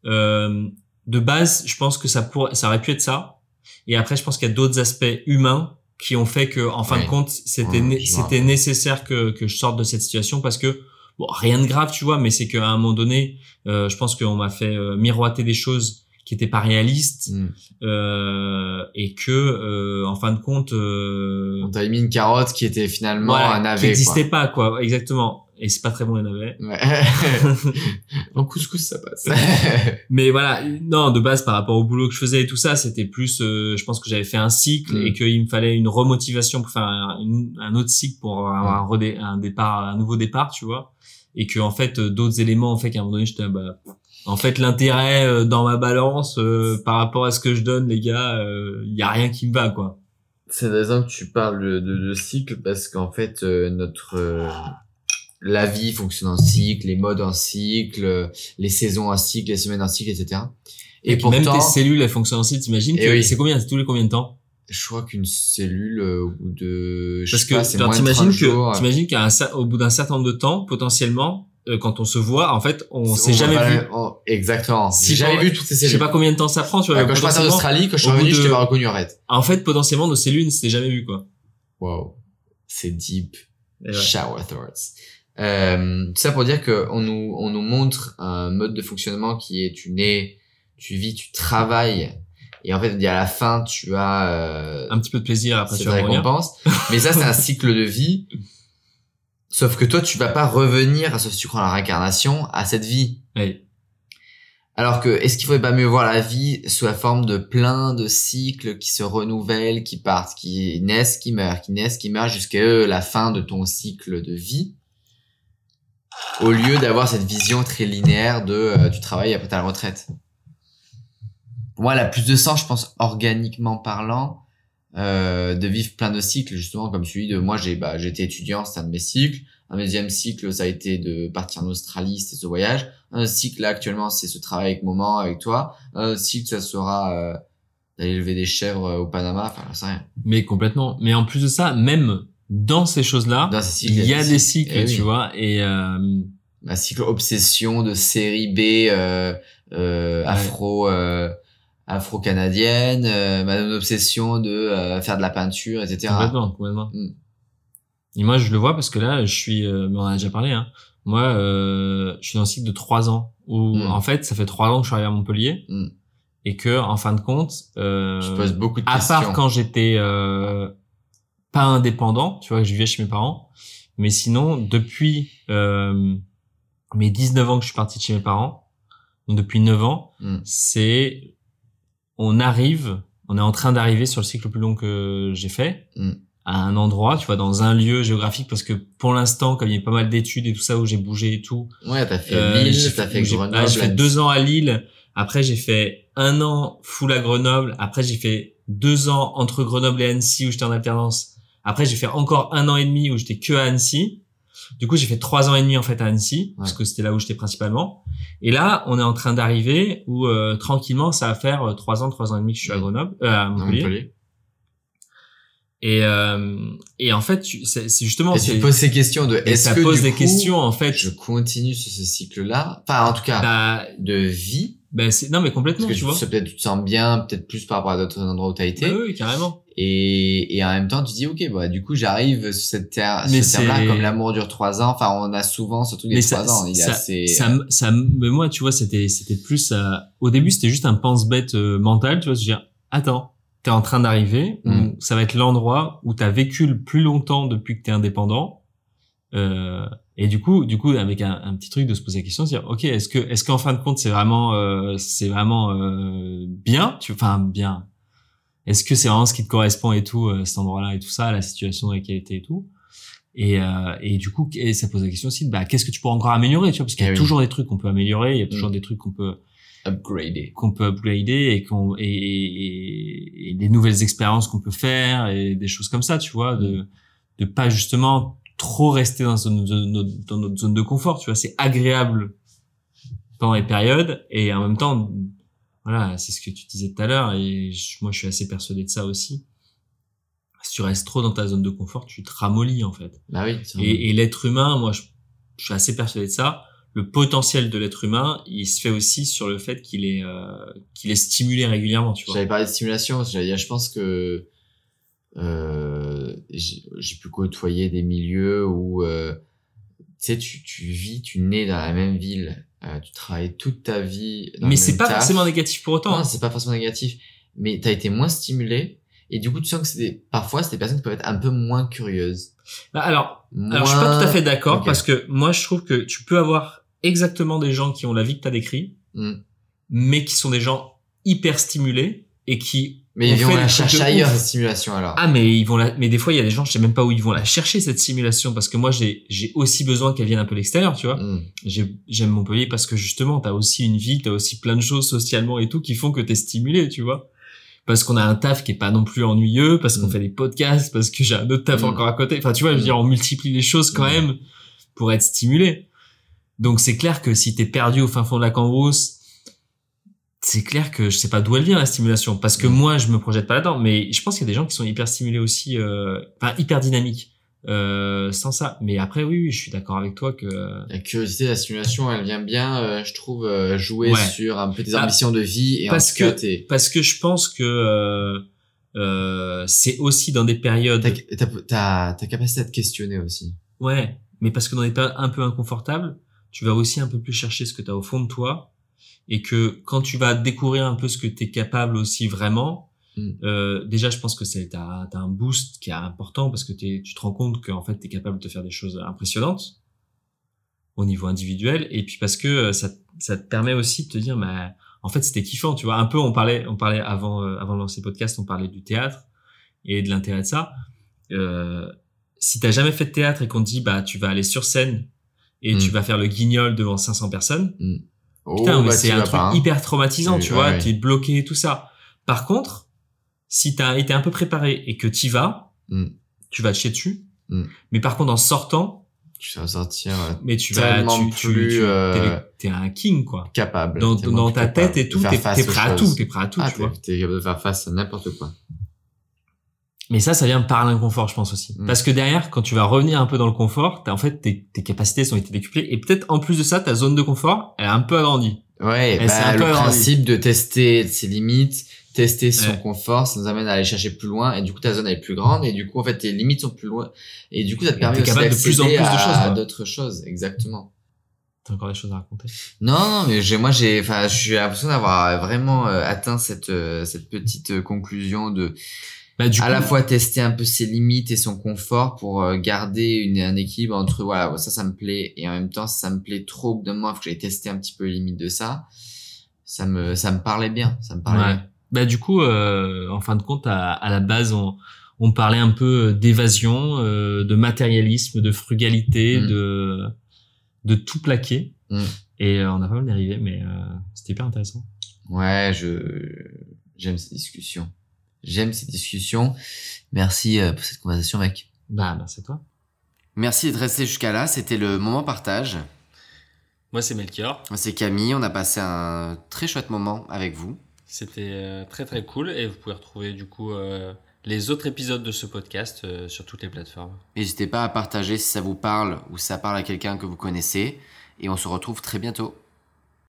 Euh, de base je pense que ça pour ça aurait pu être ça et après je pense qu'il y a d'autres aspects humains qui ont fait que en fin Ouais. de compte c'était Ouais, né- je vois. c'était nécessaire que que je sorte de cette situation parce que bon rien de grave tu vois mais c'est qu'à un moment donné euh, je pense qu'on m'a fait euh, miroiter des choses qui étaient pas réalistes Hmm. euh, et que euh, en fin de compte euh, On t'avait mis une carotte qui était finalement voilà, un qui navet. n'existait pas quoi exactement et c'est pas très bon les navets. Ouais. en couscous, ça passe. mais voilà non de base par rapport au boulot que je faisais et tout ça c'était plus euh, je pense que j'avais fait un cycle Mm. et qu'il me fallait une remotivation pour faire un, une- un autre cycle pour avoir un, redé- un départ un nouveau départ tu vois et que en fait d'autres éléments ont fait qu'à un moment donné j'étais bah en fait l'intérêt euh, dans ma balance euh, par rapport à ce que je donne les gars il y a rien qui me va quoi C'est intéressant que tu parles de, de cycle parce qu'en fait, euh, notre euh, la vie fonctionne en cycle, les modes en cycle, euh, les saisons en cycle, les semaines en cycle, etc. Et, Et, même tes cellules, elles fonctionnent aussi. T'imagines Eh que oui. c'est combien, c'est tous les combien de temps? Je crois qu'une cellule euh, au bout de, je Parce sais que t'imagines 30 jours. que t'imagines qu'à un cer- au bout d'un certain nombre de temps, potentiellement, euh, quand on se voit, en fait, on s'est jamais pas- vu. on- exactement. Si je- vu toutes ces Je sais cellules. pas combien de temps ça prend, tu vois. Quand je partais en Australie, quand je suis revenu, je t'ai pas reconnu arrête. En fait, potentiellement, nos cellules, ne jamais vu, quoi. Wow. C'est deep. Ouais. Shower thoughts. Euh, tout ça pour dire que on nous, on nous montre un mode de fonctionnement qui est tu nais, tu vis, tu travailles, et en fait, à la fin, tu as euh, Un petit peu de plaisir après cette récompense. Mais ça, c'est un cycle de vie. Sauf que toi, tu vas pas revenir, sauf si tu crois en la réincarnation, à cette vie. Ouais. Alors que, est-ce qu'il faudrait pas mieux voir la vie sous la forme de plein de cycles qui se renouvellent, qui partent, qui naissent, qui meurent, qui naissent, qui meurent jusqu'à euh, la fin de ton cycle de vie? Au lieu d'avoir cette vision très linéaire de euh, tu travailles après la retraite. Pour moi, elle a plus de sens, je pense, organiquement parlant, euh, de vivre plein de cycles, justement, comme celui de moi, j'ai bah, j'étais étudiant, c'était un de mes cycles. Un deuxième cycle, ça a été de partir en Australie, c'était ce voyage. Un cycle, là, actuellement, c'est ce travail avec moment, avec toi. Un cycle, ça sera euh, d'aller élever des chèvres euh, au Panama, enfin, sais rien. Mais complètement. Mais en plus de ça, même dans ces choses-là, il y a des cycles, Eh tu oui. vois. Et euh, Un cycle obsession de série B euh, euh, afro euh, afro-canadienne, euh, madame obsession de euh, faire de la peinture, etc. complètement, complètement. Mm. Et moi, je le vois parce que là, je suis, euh, mais on en a déjà parlé, hein. Moi, euh, je suis dans un cycle de trois ans où, Mm. en fait, ça fait trois ans que je suis arrivé à Montpellier Mm. et que, en fin de compte, euh, Je pose beaucoup de à questions. part quand j'étais euh, pas indépendant, tu vois, que je vivais chez mes parents, mais sinon, depuis euh, mes 19 ans que je suis parti de chez mes parents, donc depuis 9 ans, Mm. c'est on arrive, on est en train d'arriver sur le cycle le plus long que j'ai fait, Mm. à un endroit, tu vois, dans un lieu géographique, parce que pour l'instant, comme il y a pas mal d'études et tout ça où j'ai bougé et tout, Ouais, t'as fait euh, Lille, t'as fait j'ai- Grenoble. ah, j'ai fait deux ans à Lille. Après, j'ai fait un an full à Grenoble. Après, j'ai fait deux ans entre Grenoble et Annecy où j'étais en alternance. Après, j'ai fait encore un an et demi où j'étais que à Annecy. Du coup, j'ai fait trois ans et demi en fait à Annecy parce que c'était là où j'étais principalement. Et là, on est en train d'arriver où euh, tranquillement, ça va faire euh, trois ans, trois ans et demi que je suis à Grenoble, euh, à Montpellier. Montpellier. Et et et en fait, c'est justement Et tu poses ces questions de est-ce ça que pose du des coup, questions en fait. je continue sur ce cycle-là? Enfin, en tout cas, Bah, de vie? Ben c'est non mais complètement, Parce que tu vois. sais, peut-être tu te sens bien, peut-être plus par rapport à d'autres endroits où tu as été. Bah oui, carrément. Et, et en même temps, tu dis, ok, bah, du coup, j'arrive sur cette terre, Mais ce terme-là, comme l'amour dure trois ans. Enfin, on a souvent des Mais trois ça, ans. Il est ça, assez, ça, ça, me- mais moi, tu vois, c'était, c'était plus, euh, au début, c'était juste un pense-bête euh, mental, tu vois, se dire, attends, t'es en train d'arriver, Mm. ça va être l'endroit où t'as vécu le plus longtemps depuis que t'es indépendant, euh, et du coup, du coup, avec un, un petit truc de se poser la question, de dire, ok, est-ce que, est-ce qu'en fin de compte, c'est vraiment, euh, c'est vraiment euh, bien, tu, enfin bien. Est-ce que c'est vraiment ce qui te correspond et tout, euh, cet endroit-là et tout ça, la situation dans laquelle t'es et tout. Et, euh, et du coup, et ça pose la question aussi, de, bah, qu'est-ce que tu peux encore améliorer, tu vois, parce qu'il y a Eh oui. toujours des trucs qu'on peut améliorer, il y a toujours Mm. des trucs qu'on peut upgradé. qu'on peut upgrader et qu'on et, et, et des nouvelles expériences qu'on peut faire et des choses comme ça, tu vois, de de pas justement trop rester dans, zone- de- notre- dans notre zone de confort, tu vois, c'est agréable pendant les périodes et en même temps, voilà, c'est ce que tu disais tout à l'heure et je- moi je suis assez persuadé de ça aussi. Si tu restes trop dans ta zone de confort, tu te ramollis en fait. Bah oui. Et, et l'être humain, moi, je, je suis assez persuadé de ça. Le potentiel de l'être humain, il se fait aussi sur le fait qu'il est euh, qu'il est stimulé régulièrement, tu vois. J'avais parlé de stimulation. J'allais dire, je pense que j'ai j'ai pu côtoyer des milieux où euh, tu sais, tu, tu vis, tu nais dans la même ville, euh, tu travailles toute ta vie. Dans Mais c'est pas taf. forcément négatif pour autant. Non, hein. c'est pas forcément négatif, mais t'as été moins stimulé. Et du coup, tu sens que c'est des, parfois, c'est des personnes qui peuvent être un peu moins curieuses. Bah, alors, alors je suis pas tout à fait d'accord parce que moi, je trouve que tu peux avoir exactement des gens qui ont la vie que t'as décrit, Hmm. mais qui sont des gens hyper stimulés et qui Mais ils vont la chercher ailleurs, cette stimulation, alors. Ah mais ils vont la mais des fois il y a des gens je sais même pas où ils vont la chercher cette simulation parce que moi j'ai j'ai aussi besoin qu'elle vienne un peu de l'extérieur tu vois Hmm. J'ai- j'aime Montpellier parce que justement t'as aussi une vie t'as aussi plein de choses socialement et tout qui font que t'es stimulé tu vois parce qu'on a un taf qui est pas non plus ennuyeux parce qu'on Mm. fait des podcasts parce que j'ai un autre taf Mm. encore à côté enfin tu vois je veux dire on multiplie les choses quand même pour être stimulé donc c'est clair que si t'es perdu au fin fond de la cambrousse c'est clair que je sais pas d'où elle vient la stimulation parce que Mm. moi je me projette pas là-dedans mais je pense qu'il y a des gens qui sont hyper stimulés aussi euh, enfin hyper dynamiques euh, sans ça mais après oui, oui je suis d'accord avec toi que La curiosité, la stimulation, elle vient bien, euh, je trouve, euh, jouer Ouais. sur un peu tes Ah, ambitions de vie et parce en que- parce que je pense que euh, euh, c'est aussi dans des périodes ta capacité à te questionner aussi. ouais mais parce que dans des périodes un peu inconfortables tu vas aussi un peu plus chercher ce que tu as au fond de toi et que quand tu vas découvrir un peu ce que tu es capable aussi vraiment Mm. euh, déjà je pense que c'est t'as as un boost qui est important parce que t'es- tu te rends compte qu'en fait tu es capable de faire des choses impressionnantes au niveau individuel et puis parce que euh, ça ça te permet aussi de te dire bah en fait c'était kiffant tu vois un peu on parlait on parlait avant euh, avant de lancer podcast on parlait du théâtre et de l'intérêt de ça euh, si t'as jamais fait de théâtre et qu'on te dit bah tu vas aller sur scène et Mm. tu vas faire le guignol devant 500 personnes Oh, putain mais bah, c'est un truc pas, hein. hyper traumatisant tu vois ouais. t'es bloqué et tout ça par contre si t'as été un peu préparé et que t'y vas Mm. tu vas te chier dessus Mm. mais par contre en sortant Tu vas sortir euh, mais tu vas tu, tu, plus, tu- euh, t'es, un king quoi capable. dans, ta capable tête et tout t'es, prêt à tout t'es prêt à tout Ah, tu vois t'es capable de faire face à n'importe quoi. Mais ça, ça vient par l'inconfort, je pense aussi. Mm. Parce que derrière, quand tu vas revenir un peu dans le confort, t'as en fait tes, tes capacités sont été décuplées et peut-être en plus de ça, ta zone de confort, elle a un peu agrandi. Ouais, c'est bah, un le peu agrandi. principe de tester ses limites, tester son Ouais. confort, ça nous amène à aller chercher plus loin et du coup ta zone elle est plus grande et du coup en fait tes limites sont plus loin et du coup ça te Et permet aussi de plus en plus de choses, à d'autres choses, exactement. T'as encore des choses à raconter. Non, non, mais j'ai, moi, j'ai, enfin, suis l'impression d'avoir vraiment euh, atteint cette, euh, cette petite euh, conclusion de, Bah, du à coup, la fois tester un peu ses limites et son confort pour euh, garder une, un équilibre entre, voilà, ça, ça me plaît, et en même temps, ça me plaît trop, moment, il faut que j'aille tester un petit peu les limites de ça. Ça me, ça me parlait bien, ça me parlait Ouais. bien. bah, du coup, euh, en fin de compte, à, à la base, on, on parlait un peu d'évasion, euh, de matérialisme, de frugalité, Mm. de, de tout plaquer. Mm. Et euh, on a pas mal dérivé, mais euh, c'était hyper intéressant. Ouais, je, j'aime ces discussions. J'aime ces discussions. Merci euh, pour cette conversation, mec. Bah, merci à toi. Merci d'être resté jusqu'à là, c'était le moment partage. Moi, c'est Melchior. C'est Camille, on a passé un très chouette moment avec vous. C'était euh, très très cool et vous pouvez retrouver du coup euh, les autres épisodes de ce podcast euh, sur toutes les plateformes. N'hésitez pas à partager si ça vous parle ou si ça parle à quelqu'un que vous connaissez. Et on se retrouve très bientôt.